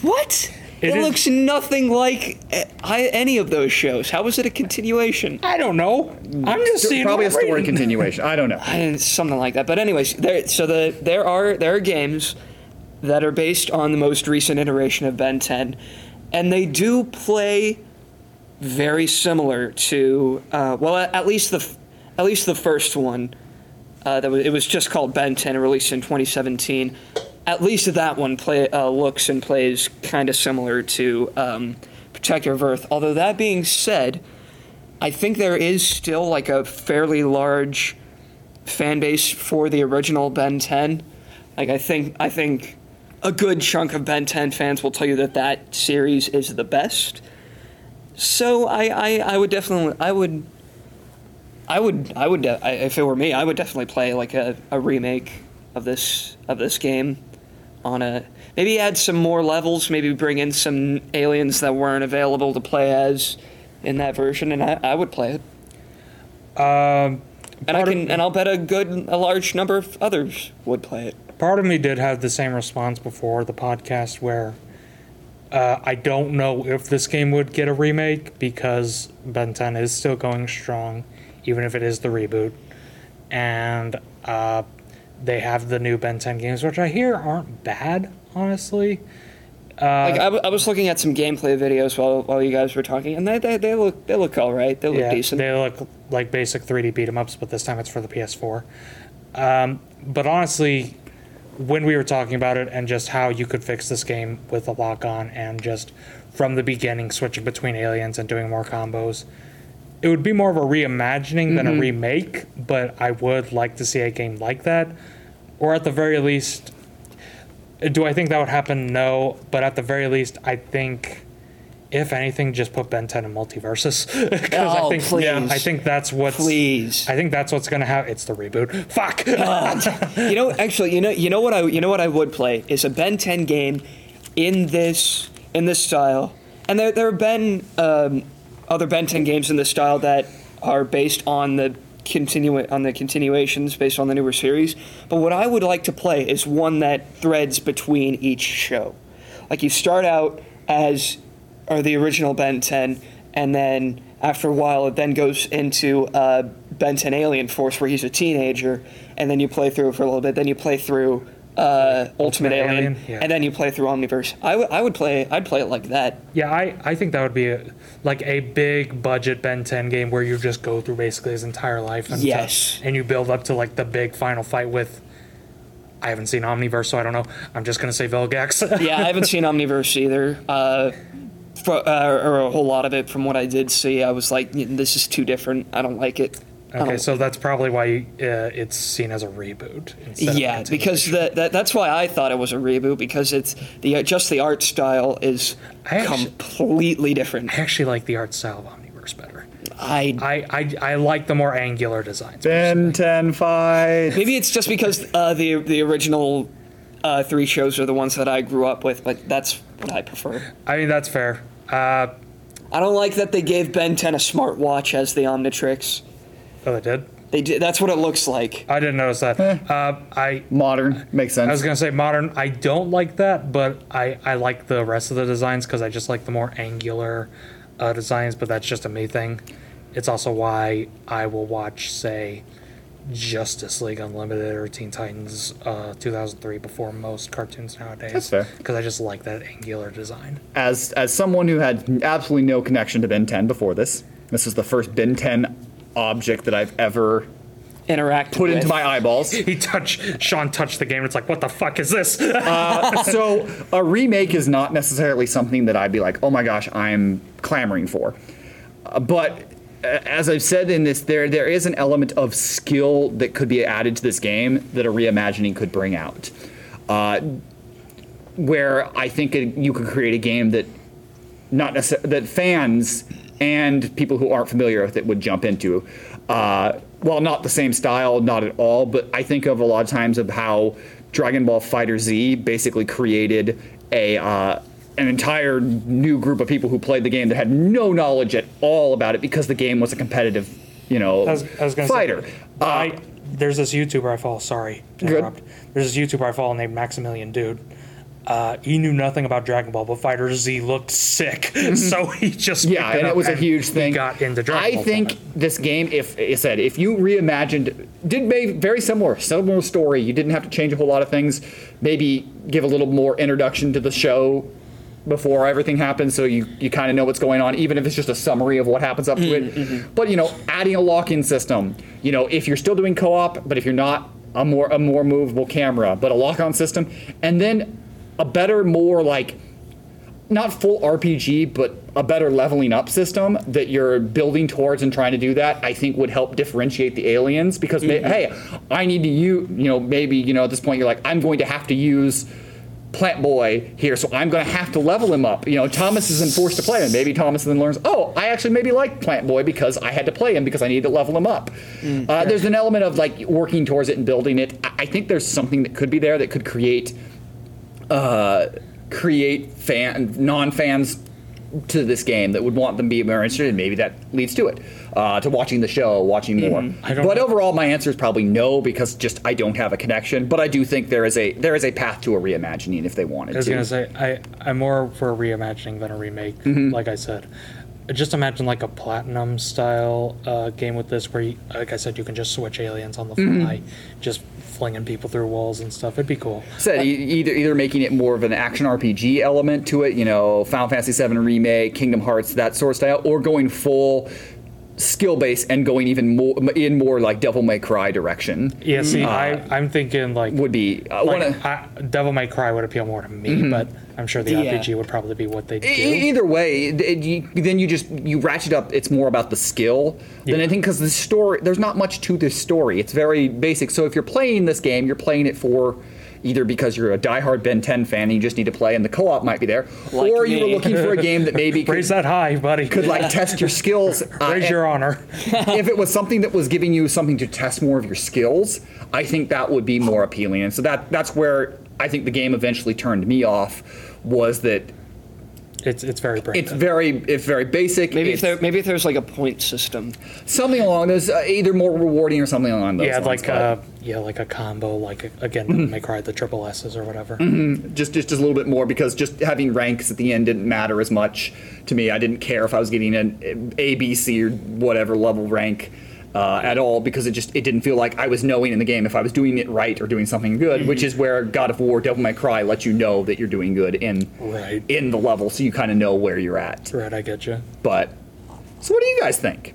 What? It It, is- looks nothing like uh, I, any of those shows. How is it a continuation? I don't know. I'm just seeing Probably a story reading. continuation. I don't know. I, something like that. But anyways, there. So the there are there are games that are based on the most recent iteration of Ben 10, and they do play very similar to uh, well, at, least the at least the first one. Uh, that was, it was just called Ben 10, released in 2017. At least that one play uh, looks and plays kind of similar to um, Protector of Earth. Although that being said, I think there is still like a fairly large fan base for the original Ben 10. Like I think I think a good chunk of Ben 10 fans will tell you that that series is the best. So I, I, I would definitely I would I would I would de- I, if it were me I would definitely play like a, a remake of this of this game on a maybe add some more levels maybe bring in some aliens that weren't available to play as in that version and I, I would play it Um, and I can and I'll bet a good a large number of others would play it part of me did have the same response before the podcast where uh, I don't know if this game would get a remake because Ben 10 is still going strong, even if it is the reboot. And uh, they have the new Ben 10 games, which I hear aren't bad, honestly. like I, w- I was looking at some gameplay videos while while you guys were talking and they, they, they look they look all right they look decent They look like basic 3D beat 'em ups, but this time it's for the PS4. Um, but honestly, when we were talking about it and just how you could fix this game with a lock on and just from the beginning switching between aliens and doing more combos, it would be more of a reimagining than a mm-hmm. remake. But I would like to see a game like that, or at the very least. Do I think that would happen? No, but at the very least, I think, if anything, just put Ben 10 in MultiVersus. 'Cause I Oh, think, please. yeah, I think that's what's. Please. I think that's what's gonna happen. It's the reboot. Fuck. you know, actually, you know, you know what I, you know what I would play is a Ben 10 game in this in this style, and there there have been um, other Ben 10 games in this style that are based on the continue on the continuations based on the newer series. But what I would like to play is one that threads between each show. Like you start out as or the original Ben 10, and then after a while it then goes into uh, Ben 10 Alien Force where he's a teenager, and then you play through it for a little bit. Then you play through uh, Ultimate, Alien, Alien, yeah. and then you play through Omniverse. I would I would play I'd play it like that. Yeah, I, I think that would be a, like a big budget Ben 10 game where you just go through basically his entire life and Yes. and you build up to like the big final fight with. I haven't seen Omniverse, so I don't know. I'm just gonna say Vilgax. Yeah, I haven't seen Omniverse either. Uh, for, uh, or a whole lot of it from what I did see, I was like, this is too different. I don't like it. Okay, so that's probably why uh, it's seen as a reboot. instead of yeah, because the, that, that's why I thought it was a reboot because it's the uh, just the art style is I actu- completely different. I actually like the art style of Omniverse better. I I, I, I like the more angular designs. Ben 10 fight. maybe it's just because uh, the the original uh, three shows are the ones that I grew up with, but that's what I prefer. I mean, that's fair. Uh, I don't like that they gave Ben 10 a smartwatch as the Omnitrix. oh, they did? They did, that's what it looks like. I didn't notice that. Eh. Uh, I Modern. Makes sense. I was gonna say modern. I don't like that, but I I like the rest of the designs because I just like the more angular uh, designs. But that's just a me thing. It's also why I will watch, say, Justice League Unlimited or Teen Titans uh, 2003 before most cartoons nowadays. That's fair. Because I just like that angular design. as as someone who had absolutely no connection to Ben 10 before this, this is the first Ben 10 object that I've ever Interact put with. into my eyeballs. He touched Shawn touched the game. and It's like, what the fuck is this? so a remake is not necessarily something that I'd be like, oh my gosh, I'm clamoring for. Uh, but uh, as I've said in this, there there is an element of skill that could be added to this game that a reimagining could bring out. Uh, where I think it, you could create a game that not necessarily that fans and people who aren't familiar with it would jump into. Uh, well, not the same style, not at all, but I think of a lot of times of how Dragon Ball FighterZ basically created a uh, an entire new group of people who played the game that had no knowledge at all about it because the game was a competitive, you know, I was, I was fighter. Say, Uh, I, there's this YouTuber I follow. Sorry, Good. interrupt. There's this YouTuber I follow named Maximilian Dood. Uh, he knew nothing about Dragon Ball, but FighterZ looked sick, so he just Yeah, and it was a huge thing. got into Dragon Ball. I Ball. think this game, if it said, if you reimagined, did maybe very similar, similar story. You didn't have to change a whole lot of things. Maybe give a little more introduction to the show before everything happens, so you you kind of know what's going on, even if it's just a summary of what happens up to it. Mm-hmm, mm-hmm. But you know, adding a lock-in system. You know, if you're still doing co-op, but if you're not, a more a more movable camera, but a lock-on system, and then a better, more like not full RPG, but a better leveling up system that you're building towards and trying to do that, I think would help differentiate the aliens. Because ma- mm-hmm. hey, I need to use, you know, maybe you know at this point you're like, I'm going to have to use Plant Boy here, so I'm going to have to level him up. You know, Thomas isn't forced to play him. Maybe Thomas then learns, oh, I actually maybe like Plant Boy because I had to play him because I needed to level him up. uh, there's an element of like working towards it and building it. I, I think there's something that could be there that could create uh, create fan non-fans to this game that would want them to be more interested. and Maybe that leads to it, uh, to watching the show, watching more. Don't But know. overall, my answer is probably no because just I don't have a connection. But I do think there is a there is a path to a reimagining if they wanted I was to. gonna say I I'm more for a reimagining than a remake. Mm-hmm. Like I said, just imagine like a platinum style uh, game with this, where you, like I said, you can just switch aliens on the Mm-hmm. fly, just flinging people through walls and stuff. It'd be cool. said e- either either making it more of an action RPG element to it, you know, Final Fantasy VII remake, Kingdom Hearts, that sort of style, or going full skill base and going even more in more like Devil May Cry direction Yeah, see, I I'm thinking like would be uh, like, one of- I, Devil May Cry would appeal more to me, but I'm sure the Yeah. RPG would probably be what they do. E- Either way, it- it- you, then you just you ratchet up. It's more about the skill than Yeah. anything because the story. There's not much to this story. It's very basic. So if you're playing this game, you're playing it for either because you're a diehard Ben 10 fan and you just need to play, and the co-op might be there, Like or you were looking for a game that maybe Raise could, that high, buddy. could like test your skills. uh, Raise and- your honor. if it was something that was giving you something to test more of your skills, I think that would be more appealing. And so that that's where I think the game eventually turned me off. Was that It's it's very brave. it's very it's very basic. Maybe if it's there maybe if there's like a point system. something along those uh, either more rewarding or something along those yeah, lines. like but uh, yeah, like a combo, like again, Mm-hmm. Devil May the triple S's or whatever. just, just just a little bit more because just having ranks at the end didn't matter as much to me. I didn't care if I was getting an A, B, C, or whatever level rank. Uh, at all because it just it didn't feel like I was knowing in the game if I was doing it right or doing something good, which is where God of War, Devil May Cry lets you know that you're doing good in Right. in the level, so you kind of know where you're at. Right, I get you. But so, what do you guys think?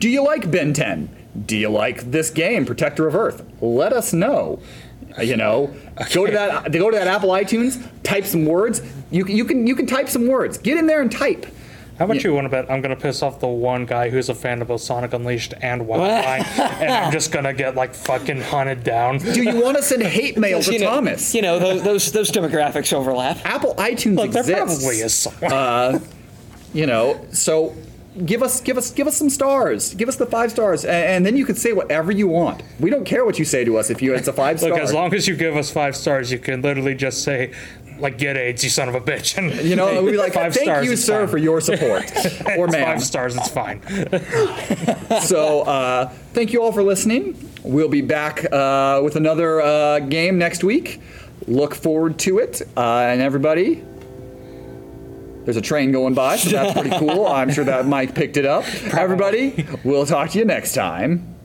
Do you like Ben 10? Do you like this game, Protector of Earth? Let us know. You know, go to that go to that Apple iTunes, type some words. You you can you can type some words. Get in there and type. How about Yeah. you want to bet I'm going to piss off the one guy who's a fan of both Sonic Unleashed and Wi-Fi, and I'm just going to get like fucking hunted down. Do you want to send hate mail to you know, Thomas? You know, those, those those demographics overlap. Apple iTunes Look, there exists. probably is someone. Uh, you know so give us give us give us some stars give us the five stars a- and, then you can say whatever you want we don't care what you say to us if you it's a five star Look, as long as you give us five stars, you can literally just say, like, get AIDS, you son of a bitch. And you know we'd be like five thank stars, you sir fine. for your support or ma'am Five stars, it's fine. so uh, thank you all for listening. We'll be back uh, with another uh, game next week. Look forward to it. Uh, and everybody there's a train going by so that's pretty cool. I'm sure that mike picked it up. Everybody we'll talk to you next time